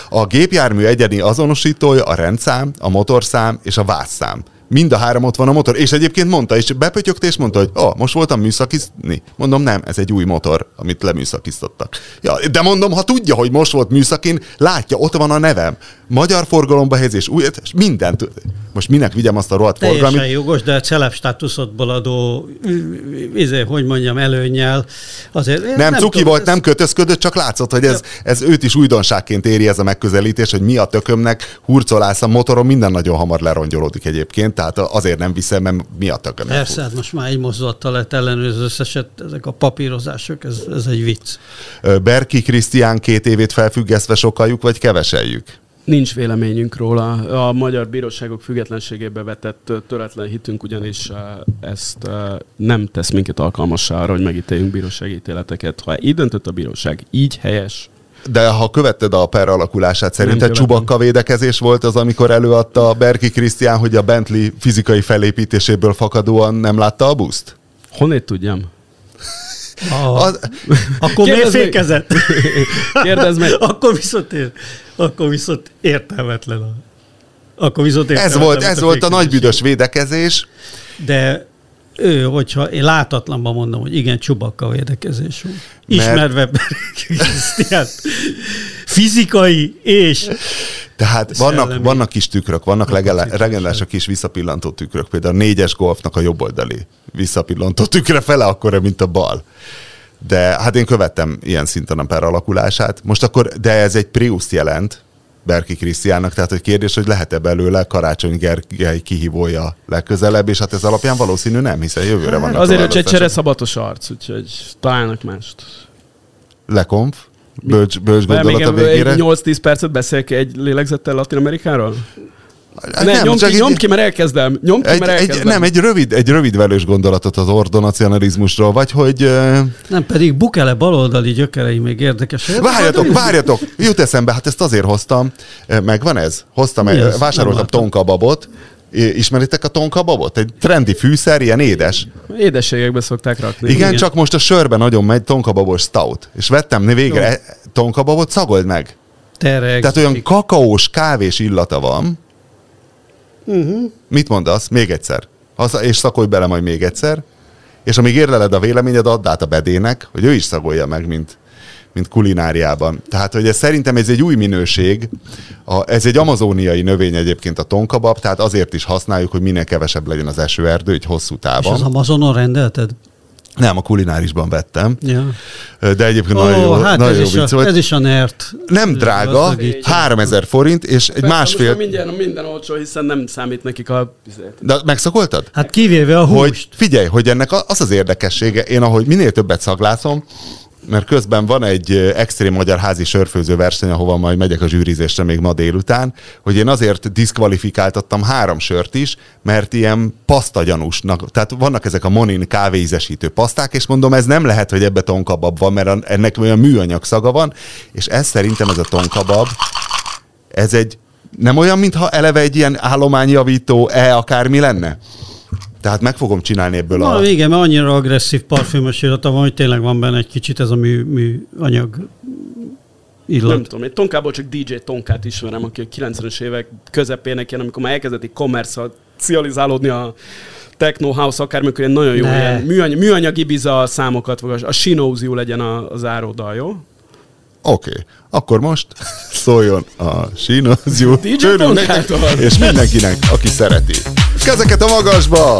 A gépjármű egyedi azonosítója a rendszám, a motorszám és a vászszám mind a három ott van a motor. És egyébként mondta, és bepötyögte, és mondta, hogy oh, most voltam műszakizni. Mondom, nem, ez egy új motor, amit leműszakiztattak. Ja, de mondom, ha tudja, hogy most volt műszakin, látja, ott van a nevem. Magyar forgalomba helyezés, új, és mindent. Most minek vigyem azt a rohadt forgalmi? Teljesen jogos, de a celeb státuszodból adó, izé, hogy mondjam, előnyel. Azért, nem, nem cuki tudom, volt, ez... nem kötözködött, csak látszott, hogy ez, ez őt is újdonságként éri ez a megközelítés, hogy mi a tökömnek hurcolálsz a motoron, minden nagyon hamar lerongyolódik egyébként, tehát azért nem viszem, mert mi a tökömnek. Persze, hát most már egy mozdulattal lett ellenőrző összeset, ezek a papírozások, ez, ez egy vicc. Berki Krisztián két évét felfüggesztve sokaljuk, vagy keveseljük? Nincs véleményünk róla. A magyar bíróságok függetlenségébe vetett töretlen hitünk ugyanis ezt nem tesz minket alkalmassá arra, hogy megítéljünk bírósági ítéleteket. Ha így döntött a bíróság, így helyes, de ha követted a per alakulását, szerinted csubakka védekezés volt az, amikor előadta Berki Krisztián, hogy a Bentley fizikai felépítéséből fakadóan nem látta a buszt? Honnét tudjam? Ah, az... Akkor miért fékezett? [LAUGHS] Kérdezd meg. akkor viszont, ér, akkor viszont értelmetlen. A... Akkor viszont ez volt, ez a volt a nagybüdös védekezés. De ő, hogyha én látatlanban mondom, hogy igen, csubakka védekezés volt. Ismerve Krisztián. Fizikai és tehát vannak, vannak kis tükrök, vannak legendások kis visszapillantó tükrök. Például a négyes golfnak a jobb oldali visszapillantó tükre fele akkora, mint a bal. De hát én követtem ilyen szinten a per alakulását. Most akkor, de ez egy Prius jelent, Berki Krisztiának, tehát hogy kérdés, hogy lehet-e belőle Karácsony Gergely kihívója legközelebb, és hát ez alapján valószínű nem, hiszen jövőre van. Azért, hogy egy csere szabatos arc, úgyhogy találnak mást. Lekonf? Bölcs, bölcs gondolat a végére. 8-10 percet beszélek egy lélegzettel Latin Amerikáról? Hát ne, nem, nyom, ki, nyom ki, mert elkezdem. Nyom ki, egy, mert elkezdem. Egy, nem, egy rövid, egy rövid velős gondolatot az ordonacionalizmusról, vagy hogy... Uh... Nem, pedig Bukele baloldali gyökerei még érdekes. Várjatok, várjatok! Jut eszembe, hát ezt azért hoztam. Megvan ez? Hoztam, ez? vásároltam tonkababot, Ismeritek a tonkababot? Egy trendi fűszer, ilyen édes. Édességekbe szokták rakni. Igen, igen, csak most a sörben nagyon megy tonkababos stout. És vettem végre tonkababot, szagold meg. Tereg. Tehát olyan kakaós, kávés illata van. Uh-huh. Mit mondasz? Még egyszer. És szakolj bele majd még egyszer. És amíg érleled a véleményed, add át a bedének, hogy ő is szagolja meg, mint mint kulináriában. Tehát, hogy ez szerintem ez egy új minőség. A, ez egy amazóniai növény egyébként a tonkabab, tehát azért is használjuk, hogy minél kevesebb legyen az esőerdő, egy hosszú távon. És az Amazonon rendelted? Nem, a kulinárisban vettem. Ja. De egyébként oh, nagyon jó, hát nagyon ez jó vicc volt. Ez is a nert. Nem drága, 3000 forint, és egy Persze, másfél... Minden, minden olcsó, hiszen nem számít nekik a... De megszakoltad? Hát kivéve a húst. Hogy figyelj, hogy ennek az az érdekessége, én ahogy minél többet szaglászom, mert közben van egy extrém magyar házi sörfőző verseny, ahova majd megyek a zsűrizésre még ma délután, hogy én azért diszkvalifikáltattam három sört is, mert ilyen pasztagyanúsnak, tehát vannak ezek a monin kávéízesítő paszták, és mondom, ez nem lehet, hogy ebbe tonkabab van, mert ennek olyan műanyag szaga van, és ez szerintem ez a tonkabab, ez egy nem olyan, mintha eleve egy ilyen állományjavító e akármi lenne? Tehát meg fogom csinálni ebből Na, a... igen, mert annyira agresszív parfümös illata van, hogy tényleg van benne egy kicsit ez a mű, mű anyag illat. Nem tudom, én Tonkából csak DJ Tonkát ismerem, aki a 90-es évek közepének ilyen, amikor már elkezdett kommercializálódni a techno house, akármikor ilyen nagyon jó ilyen műanyag, műanyag Ibiza számokat, vagy a Shinouziu legyen a, a záródal, jó? Oké, okay. akkor most [LAUGHS] szóljon a Shinouziu DJ és mindenkinek, aki szereti. Kezeket a magasba!